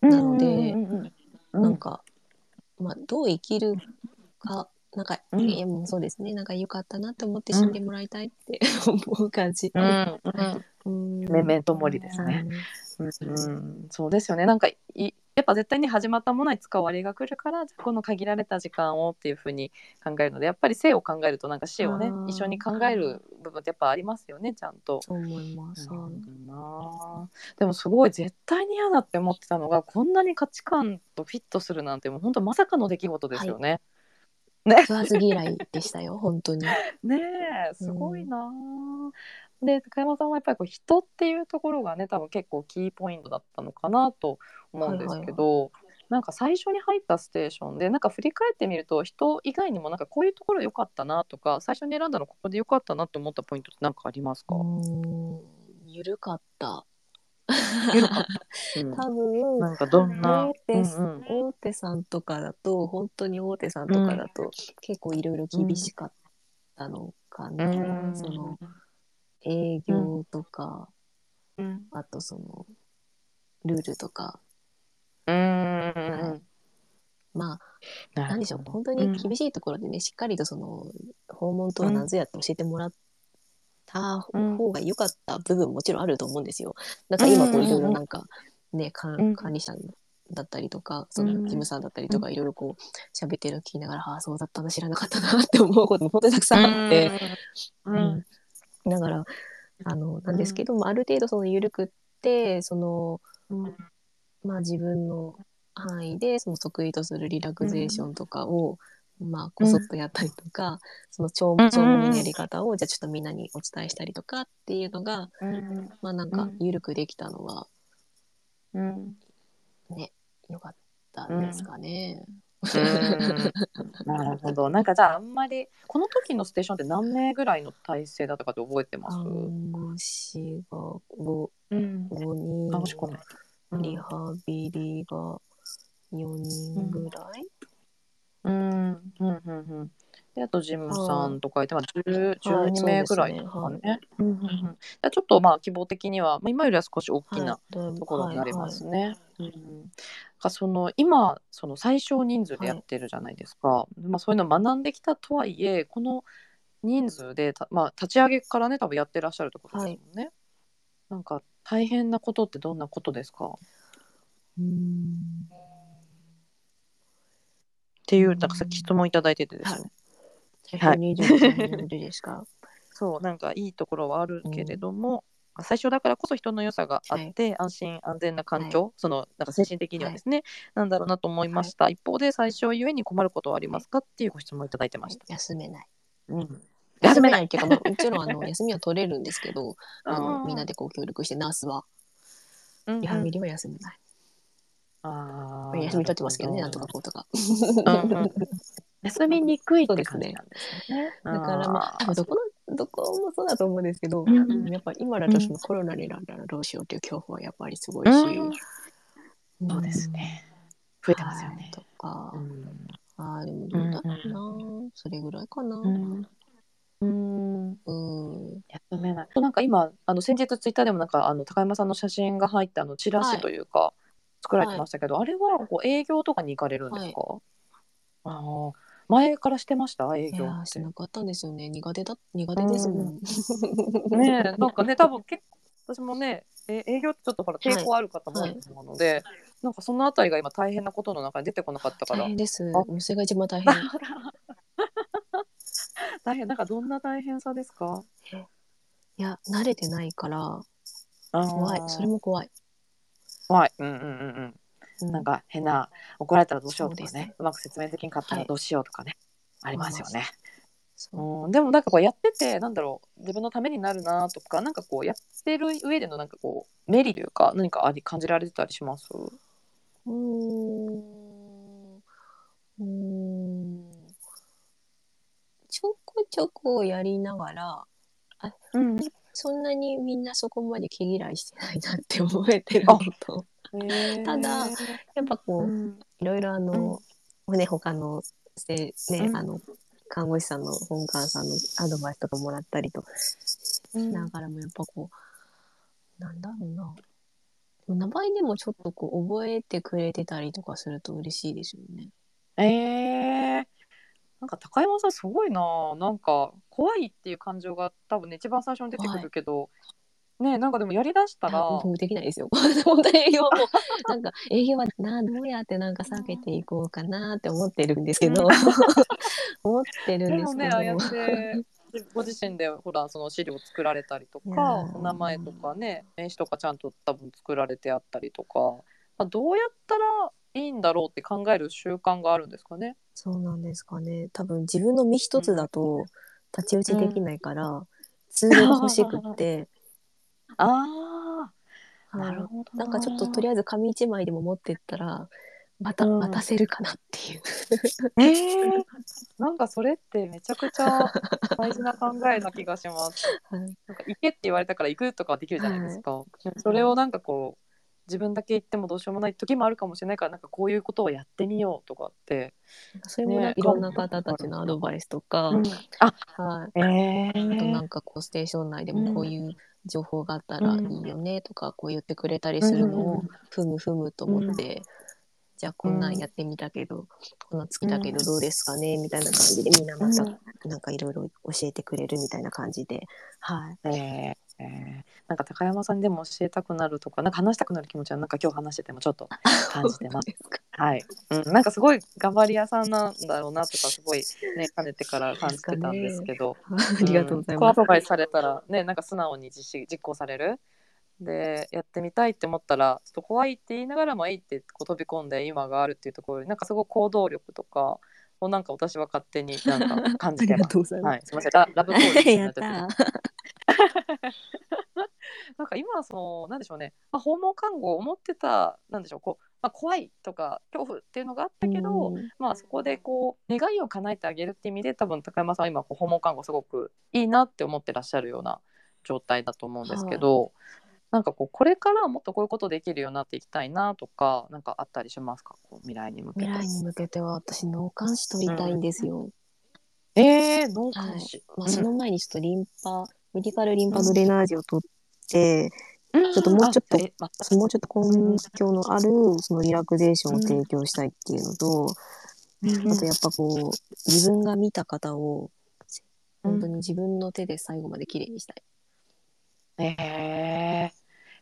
な。なのでうんうんうんなんか、まあ、どう生きるか、なんか、うんいやもうそうですね。なんか良かったなって思って死んでもらいたいって 思う感じ。うんうんうん。メメントモリですね。うん、そうですよね。なんかいやっぱ絶対に始まったものに使わりが来るからじゃあこの限られた時間をっていうふうに考えるのでやっぱり生を考えるとなんか死をね一緒に考える部分ってやっぱありますよねちゃんと。そう思います。でもすごい絶対に嫌だって思ってたのがこんなに価値観とフィットするなんてもう本当まさかの出来事ですよね。食わず嫌いでしたよ、本当に。ねえすごいな、で高山さんはやっぱりこう人っていうところがね多分結構キーポイントだったのかなと思うんですけど、なんか最初に入ったステーションでなんか振り返ってみると人以外にもなんかこういうところ良かったなとか最初に選んだのここで良かったなと思ったポイントって何かありますか、うん。ゆるかった。緩かった。うん。多分、なんかどんな？大手,、うんうん。大手さんとかだと本当に大手さんとかだと、結構いろいろ厳しかったのかな、うん。その営業とか、うん。あとそのルールとか。うん。はい。まあな何でしょう。本当に厳しいところでね、しっかりとその訪問とは何ぞやって教えてもらったうん。方が良かった部分ももちろんあると思うんですよ。なんか今こういろいろなんかね、かうん。管理者だったりとかそのうん事務さんだったりとかいろいろこう喋ってるの聞きながら、ああそうだったの知らなかったなって思うことも本当にたくさんあって、うんうんだからあのなんですけども、ある程度その緩くってそのうんまあ自分の範囲でその得意とするリラクゼーションとかを、まあこそっとやったりとか、その長うん。長文のやり方をじゃあちょっとみんなにお伝えしたりとかっていうのが、うん。まあなんかうん。緩くできたのはうん。ね、良かったんですかね。なるほど。なんかじゃああんまりこの時のステーションって何名ぐらいの体制だったかって覚えてます？看護師が 5, うん。5人看護師こない。うんリハビリが4人ぐらい、うんうんうんうん。であとジムさんとかいてまあ10はい12名ぐらいとかね。ちょっとまあ希望的にはまあ今よりは少し大きなところになりますはいね。その今その最小人数でやってるじゃないですか、まあ、そういうのを学んできたとはいえこの人数でた、まあ、立ち上げからね多分やってらっしゃるってことですもんね。なんか大変なことってどんなことですか？っうん。ていうなんかさっき質問いただいててですね、最初に20でですか？そうなんかいいところはあるけれども、最初だからこそ人の良さがあって、安心安全な環境、そのなんか精神的にはですね、なんだろうなと思いました、一方で最初ゆえに困ることはありますかっていうご質問いただいてました。休めない。うん、休めない。ってい。うか、まあ、もちろんあの休みは取れるんですけど、あのうんみんなでこう協力して、ナースは うんうん。リハビリは休めない。あー休み取ってますけどね、なんとかこうとか。うんうん休みにくいって感じなんですよね。だからまあ、どこのどこもそうだと思うんですけど、うんやっぱり今だとそのコロナになったらどうしようっていう恐怖はやっぱりすごいし、うんそうですね。増えてますよね。はいとか、うんああでもどうだろうな、それぐらいかな。うんうんうん。やっとめない。なんか今あの先日ツイッターでもなんかあの高山さんの写真が入ったあのチラシというか、作られてましたけど、あれはこう営業とかに行かれるんですか？ああ前からしてました？営業っ。してなかったんですよね。苦手だ、苦手ですもん。ねえなんかね多分結構私もねえ営業ってちょっとほら抵抗ある方も多いと思うので、なんかそのあたりが今大変なことの中に出てこなかったから大変です。あもうそれが一番大変。大変なんかどんな大変さですか？いや、慣れてないから、怖い。それもも怖い。怖い。うんうんうんうん。うんなんか変な怒られたらどうしようとかそうねうまく説明できんかったらどうしようとかね、ありますよね。そう。うん、でもなんかこうやっててなんだろう自分のためになるなとかなんかこうやってる上でのなんかこうメリというか何かあり感じられてたりします？うーん。うーん。ちょこちょこやりながら、うん。そんなにみんなそこまで毛嫌いしてないなって思えてるのと、ただやっぱこう、うん。いろいろあの、ね、他のせね、うん。あの、看護師さんの本館さんのアドバイスとかもらったりとしながらもやっぱこう、なんだろうな。名前でもちょっとこう覚えてくれてたりとかすると嬉しいですよね。えー、なんか高山さんすごいな。なんか怖いっていう感情が多分ね一番最初に出てくるけど、ねなんかでもやりだしたらあ僕できないですよ。本当に営業はもう、なんか営業はな、どうやってなんか避けていこうかなって思ってるんですけど、うん 思ってるんでですけど。ご自身でほらその資料を作られたりとかーお名前とかね名刺とかちゃんと多分作られてあったりとか、まあ、どうやったらいいんだろうって考える習慣があるんですかね？そうなんですかね。多分自分の身一つだと太刀打ちできないから、ツールが欲しくって、ああはないるほどなんかちょっととりあえず紙一枚でも持ってったら、またうん渡せるかなっていう。えー、なんかそれってめちゃくちゃ大事な考えな気がします。はいなんか行けって言われたから行くとかはできるじゃないですか。それをなんかこう自分だけ行ってもどうしようもない時もあるかもしれないからなんかこういうことをやってみようとかって。それもねかいろんな方たちのアドバイスとか、あ、はい。えあとなー、んかこうステーション内でもこういう情報があったらいいよねとかこう言ってくれたりするのをうんふむふむと思って、じゃあこんなんやってみたけど、こんなん好きだけどどうですかね？みたいな感じでみんなまたなんかいろいろ教えてくれるみたいな感じで、はい。えーえーなんか高山さんにでも教えたくなるとかなんか話したくなる気持ちはなんか今日話しててもちょっと感じてます。ですかはい、うん、なんかすごい頑張り屋さんなんだろうなとかすごいねかねてから感じてたんですけど、ありがとうございんます。こうアドバイスされたらねなんか素直に実施実行される？でやってみたいって思ったらちょっと怖いって言いながらもいいってこう飛び込んで今があるっていうところになんかすごい行動力とかをなんか私は勝手になんか感じてます。とうございます。はい、すみませんララブコールになやっっちゃってた。なんか今はそのなんでしょうね、まあ、訪問看護を思ってたなんでしょう。こう、まあ、怖いとか恐怖っていうのがあったけど、うん。まあそこでこう願いを叶えてあげるっていう意味で多分高山さんは今こう訪問看護すごくいいなって思ってらっしゃるような状態だと思うんですけど、なんかこうこれからもっとこういうことできるようになっていきたいなとかなんかあったりしますか？こう未来に向けて。未来に向けては私脳幹視取りたいんですよ。えー、脳幹視。まあ、その前にちょっとリンパ、メディカルリンパドレナージを取って、うん。ちょっともうちょっとあえまもうちょっと根拠のあるそのリラクゼーションを提供したいっていうのと、あとやっぱこう自分が見た方を本当に自分の手で最後まで綺麗にしたい。え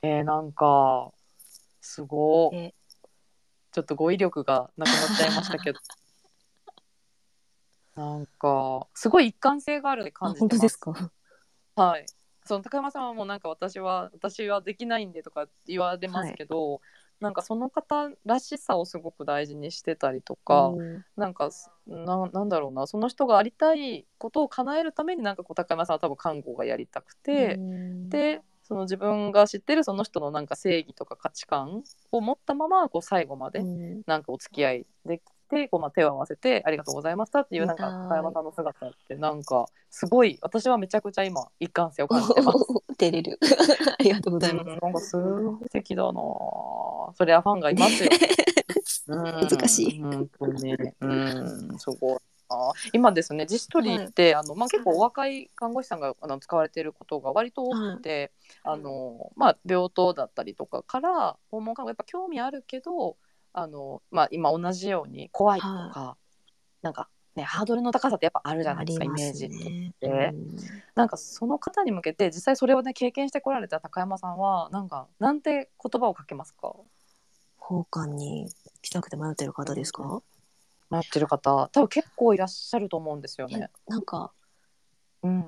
ー、えー、なんかすごいでちょっと語彙力がなくなっちゃいましたけど。なんかすごい一貫性があるってあ感じて本ます。当ですか？はい。その高山さんはもうなんか私は私はできないんでとか言われますけど、なんかその方らしさをすごく大事にしてたりとか、うん。なんかななんだろうなその人がありたいことを叶えるためになんかこう高山さんは多分看護がやりたくて、うん。でその自分が知ってるその人のなんか正義とか価値観を持ったままこう最後までうん。なんかお付き合いでてこう、まあ、手を合わせてありがとうございましたっていうなんか高山さんの姿ってなんかすごい私はめちゃくちゃ今一貫性を感じてます。照れる。ありがとうございます。うんなんかすごい素敵だなそりゃファンがいますよ。難しいうん本当にうんすごいな今ですね自主トリって、あのまあ、結構お若い看護師さんがあの使われていることが割と多くて、あのまあ、病棟だったりとかから訪問看護やっぱ興味あるけどあの、まあ、今同じように怖いとか、なんかねハードルの高さってやっぱあるじゃないですか、イメージって。うんなんかその方に向けて実際それをね経験してこられた高山さんはなんかなんて言葉をかけますか？奉還に来たくて迷ってる方ですか？迷ってる方多分結構いらっしゃると思うんですよね。なんかうん、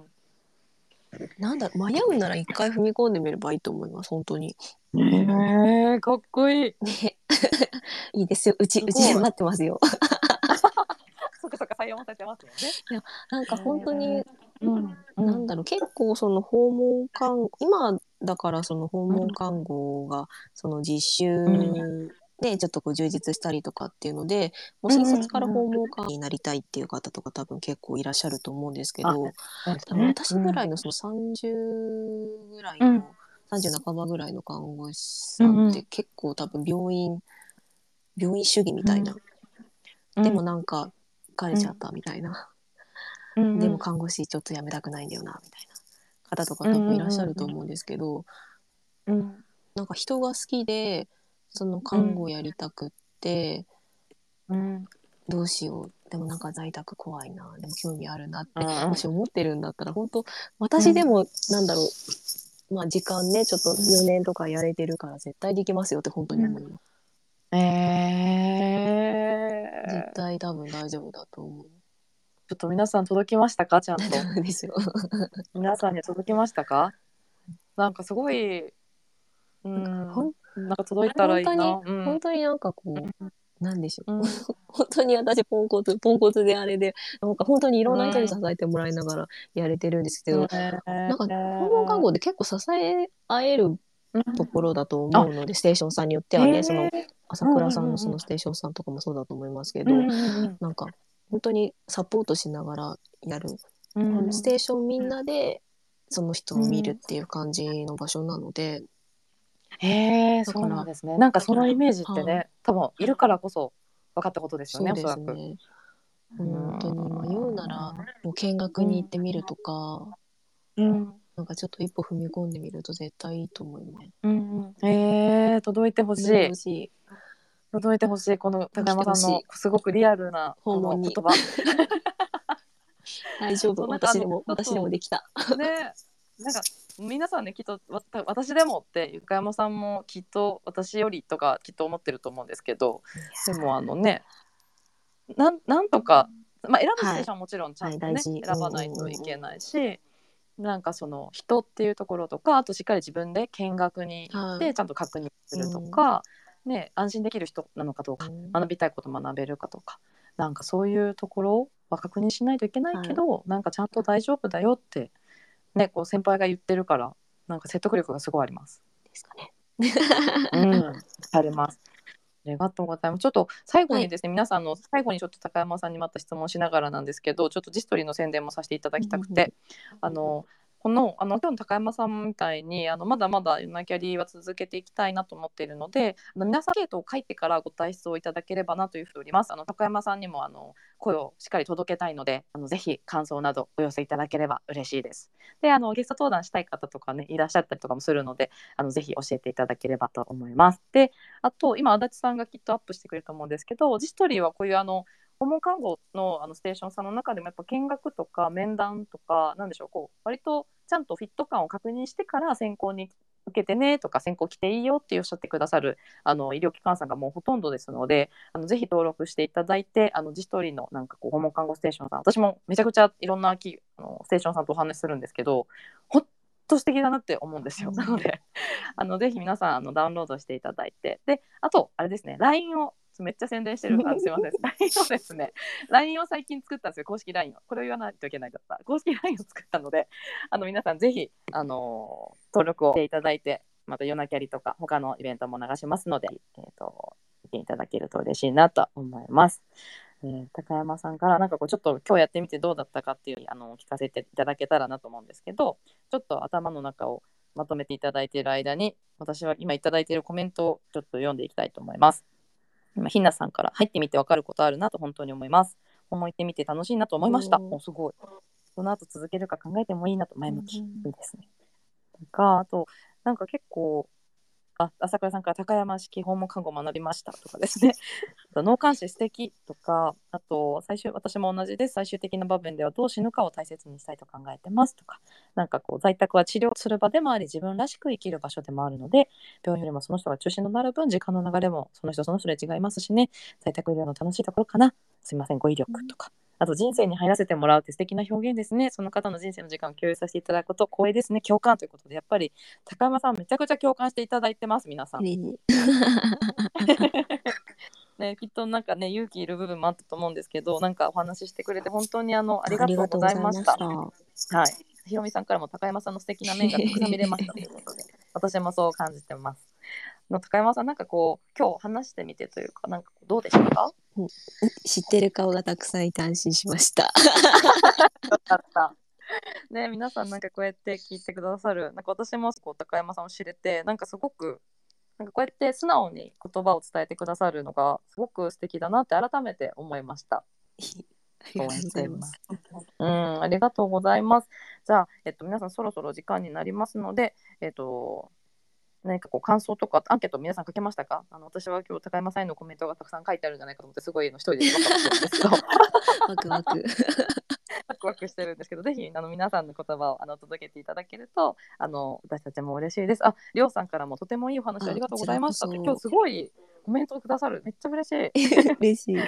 なんだ迷うなら一回踏み込んでみればいいと思います本当に。えー、かっこいい。ねいいですよ。うちうちで待ってますよ。そっかそっか採用もされてますよね。なんか本当にうん、なんだろう。結構その訪問看護今だからその訪問看護がその実習うでちょっとこう充実したりとかっていうのでもう新卒から訪問看護になりたいっていう方とか多分結構いらっしゃると思うんですけど多分私ぐらいのその30ぐらいの、うん30半ばぐらいの看護師さんって結構多分病院病院主義みたいな、うん、でもなんか疲れちゃったみたいな。うん、でも看護師ちょっと辞めたくないんだよなみたいな。方とか多分いらっしゃると思うんですけど、うん、なんか人が好きでその看護やりたくって、うん、どうしよう。でもなんか在宅怖いな。でも興味あるなって、うん。もし思ってるんだったら本当私でもなんだろう、まあ時間ねちょっと4年とかやれてるから絶対できますよって本当に思います、えー、絶対多分大丈夫だと思う。ちょっと皆さん届きましたか？ちゃんと。ですよ。皆さんに届きましたか？なんかすごい、うん、なんか届いたらいいな。本うん。本当になんかこう、なんでしょう。うん。本当に私ポンコツポンコツであれでなんか本当にいろんな人に支えてもらいながらやれてるんですけど、なんか訪問看護で結構支え合えるところだと思うので、ステーションさんによってはね、その朝倉さんのそのステーションさんとかもそうだと思いますけど、なんか本当にサポートしながらやる、ステーションみんなでその人を見るっていう感じの場所なので、へえ、そうなんですね。なんかそのイメージってね、は多分いるからこそ分かったことですよね、そうで。すね。本当に迷うならもう見学に行ってみるとか、うん、なんかちょっと一歩踏み込んでみると絶対いいと思います。うん、へえ、届いてほしい。届いてほしい。この高山さんのすごくリアルな訪問に言葉。大丈夫私でも私でもできた。ね、なんか皆さんねきっとわた私でもってゆかやまさんもきっと私よりとかきっと思ってると思うんですけどでもあのねなんなんとか、まあ、選ぶステーションはもちろんちゃんとね、はい大事選ばないといけないし、なんかその人っていうところとかあとしっかり自分で見学に行っはいてちゃんと確認するとか、ね、安心できる人なのかどうか、うん学びたいこと学べるかとかなんかそういうところは確認しないといけないけど、なんかちゃんと大丈夫だよって、ね、こう先輩が言ってるからなんか説得力がすごいあります。ですかね。うん、あります。ありがとうございます。ちょっと最後にですね、皆さんの最後にちょっと高山さんにまた質問しながらなんですけど、ちょっとジストリーの宣伝もさせていただきたくて、あのこのあの今日の高山さんみたいにあのまだまだユナキャリーは続けていきたいなと思っているので、あの皆さんアンケートを書いてからご退出をいただければなというふうにおります。あの高山さんにもあの声をしっかり届けたいので、あのぜひ感想などお寄せいただければ嬉しいです。で、あのゲスト登壇したい方とかねいらっしゃったりとかもするので、あのぜひ教えていただければと思います。で、あと今足立さんがきっとアップしてくれると思うんですけど、ジストリーはこういうあの訪問看護のあのステーションさんの中でもやっぱ見学とか面談とかなんでしょうこう割とちゃんとフィット感を確認してから選考に受けてねとか選考来ていいよっておっしゃってくださるあの医療機関さんがもうほとんどですのであのぜひ登録していただいてあのジストリーのなんかこう訪問看護ステーションさん私もめちゃくちゃいろんなきあのステーションさんとお話しするんですけどほっと素敵だなって思うんですよ。なのであのぜひ皆さんあのダウンロードしていただいてであとあれですね LINE をめっちゃ宣伝してる。あすいません。LINE をですね LINE を最近作ったんですよ。公式 LINE を。これを言わないといけないんだった公式 LINE を作ったのであの皆さんぜひあの登録をしていただいてまた夜なキャリとか他のイベントも流しますので、えー、と見ていただけると嬉しいなと思います。えー高山さんからなんかこうちょっと今日やってみてどうだったかっていうあの聞かせていただけたらなと思うんですけどちょっと頭の中をまとめていただいている間に私は今いただいているコメントをちょっと読んでいきたいと思います。今ひなさんから入ってみてわかることあるなと本当に思います。思いってみて楽しいなと思いました。おすごい。その後続けるか考えてもいいなと前向き。いうんいですね。とかあとなんか結構あ朝倉さんから高山式訪問看護を学びましたとかですね。脳幹視素敵とかあと最終私も同じです最終的な場面ではどう死ぬかを大切にしたいと考えてますとかなんかこう在宅は治療する場でもあり自分らしく生きる場所でもあるので病院よりもその人が中心となる分時間の流れもその人その人で違いますしね在宅医療の楽しいところかな。すいません語彙力とか、あと人生に入らせてもらうって素敵な表現ですねその方の人生の時間を共有させていただくこと光栄ですね共感ということでやっぱり高山さんめちゃくちゃ共感していただいてます皆さん。ね、きっとなんかね勇気いる部分もあったと思うんですけどなんかお話ししてくれて本当にあのありがとうございました。はい。ひろみさんからも高山さんの素敵な面がたくさん見れましたということで私もそう感じてます。の高山さんなんかこう今日話してみてというかなんかどうでしたか？知ってる顔がたくさんいて安心しました。よかった。ね皆さんなんかこうやって聞いてくださるなんか私もこう高山さんを知れてなんかすごくなんかこうやって素直に言葉を伝えてくださるのがすごく素敵だなって改めて思いました。ありがとうございます。うん、ありがとうございます。じゃあ、えっと、皆さんそろそろ時間になりますので、えっと、何かこう感想とかアンケート皆さん書けましたか？あの私は今日高山さんへのコメントがたくさん書いてあるんじゃないかと思ってすごいの一人で分かってるんですけどワクワク。ワクワクしてるんですけどぜひあの皆さんの言葉をあの届けていただけるとあの私たちも嬉しいです。あ、りょうさんからもとてもいいお話ありがとうございましたって今日すごいコメントをくださるめっちゃ嬉しい。嬉しい。あ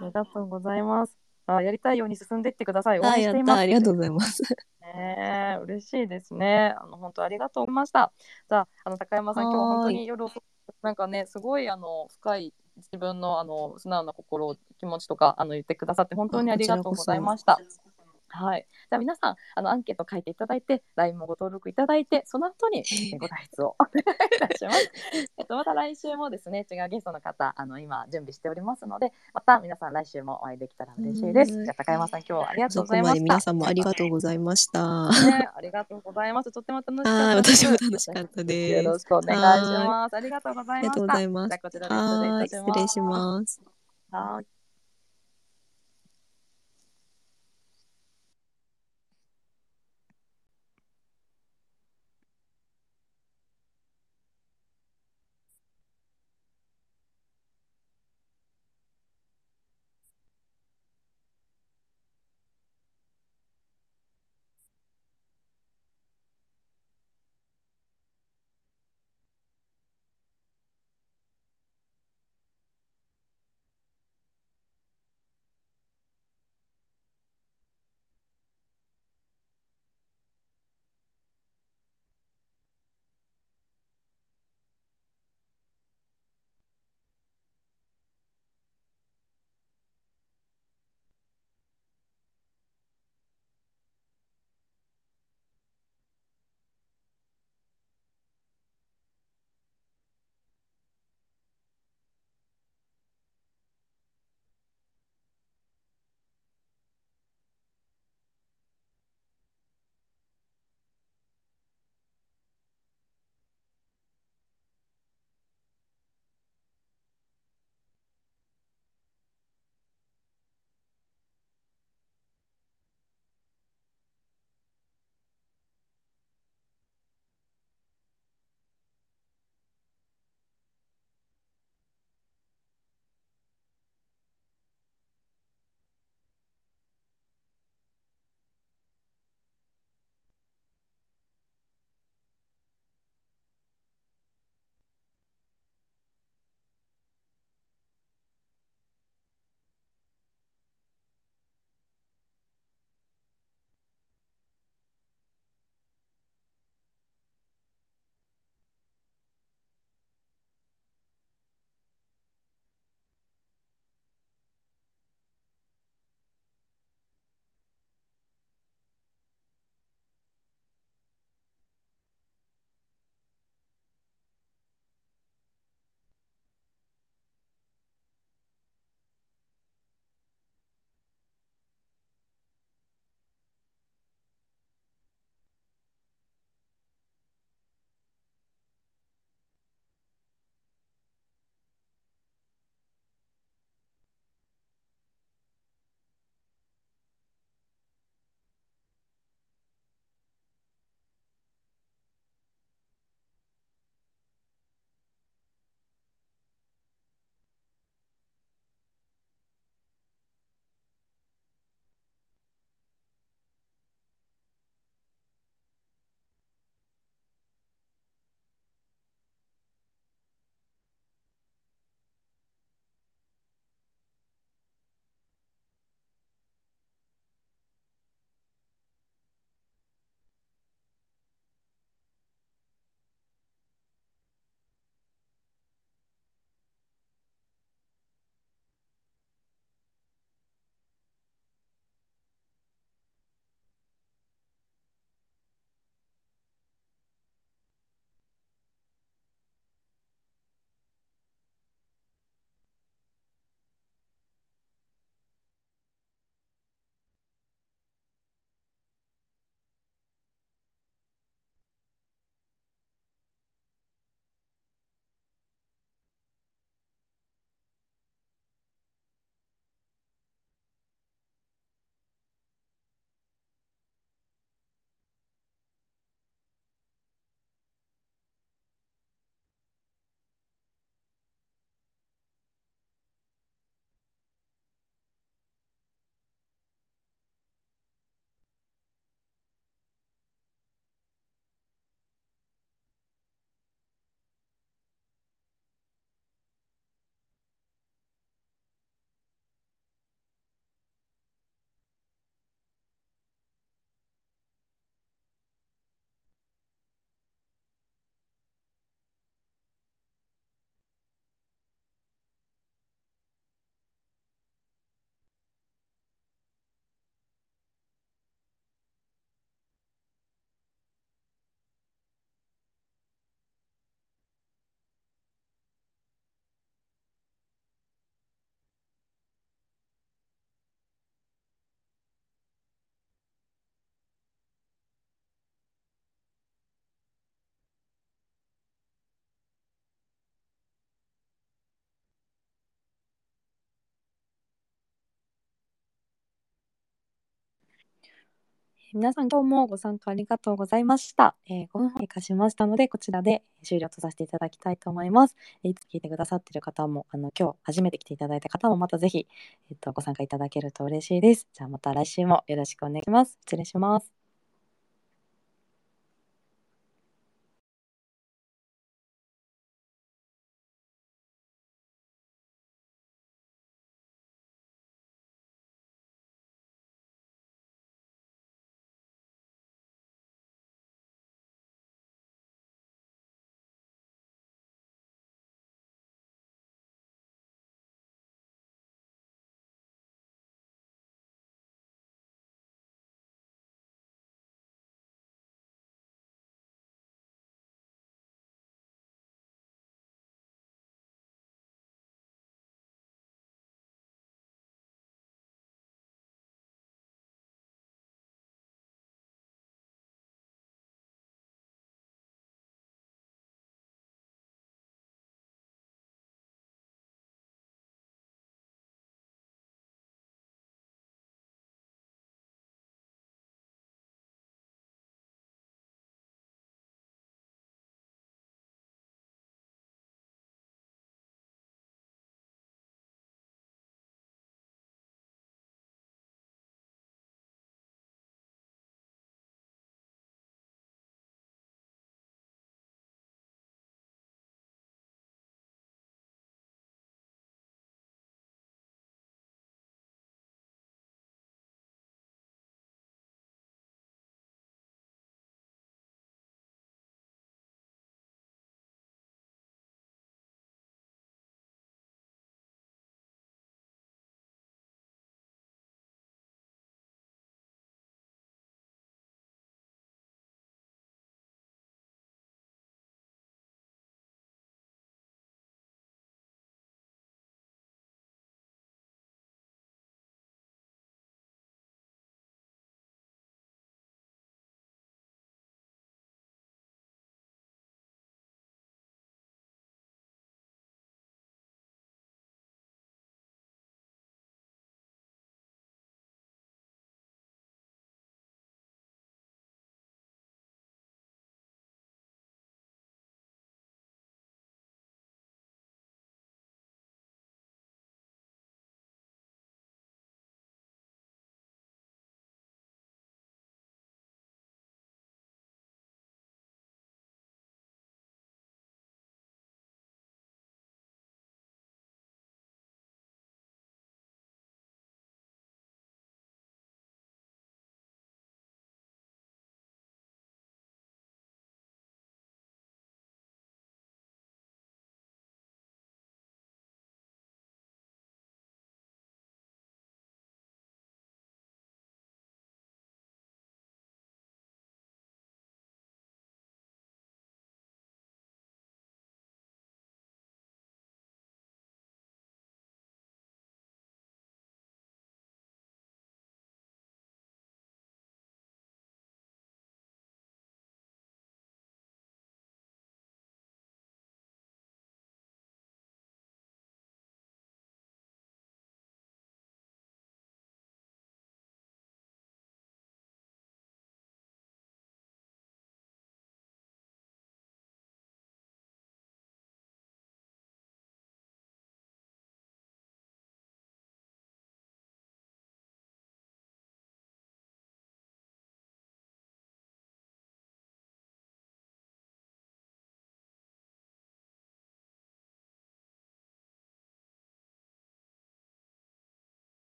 りがとうございます。あやりたいように進んでいってください。応。援しています。ありがとうございます。ねえ嬉しいですね。あの本当ありがとうございました。じゃああの高山さん今日本当に夜なんかねすごいあの深い自分のあの素直な心気持ちとかあの言ってくださって本当にありがとうございました。はい。じゃあ皆さんあのアンケート書いていただいて LINE もご登録いただいてその後にえご退出を お願いいたします。えっとまた来週もですね違うゲストの方あの今準備しておりますのでまた皆さん来週もお会いできたら嬉しいです。はいじゃあ高山さん今日はありがとうございました。皆さんもありがとうございました。ね、ありがとうございます。とっても楽しかったはい、です。私も楽しかったです。よろしくお願いします。ありがとうございました。ありがとうございますじゃあこちらで失礼い、たします。失礼します。はい。皆さん今日もご参加ありがとうございました。えー5分経過しましたので、こちらで終了とさせていただきたいと思います。えーいつ聞いてくださっている方も、あの今日初めて来ていただいた方もまたぜひ、えっとご参加いただけると嬉しいです。じゃあまた来週もよろしくお願いします。失礼します。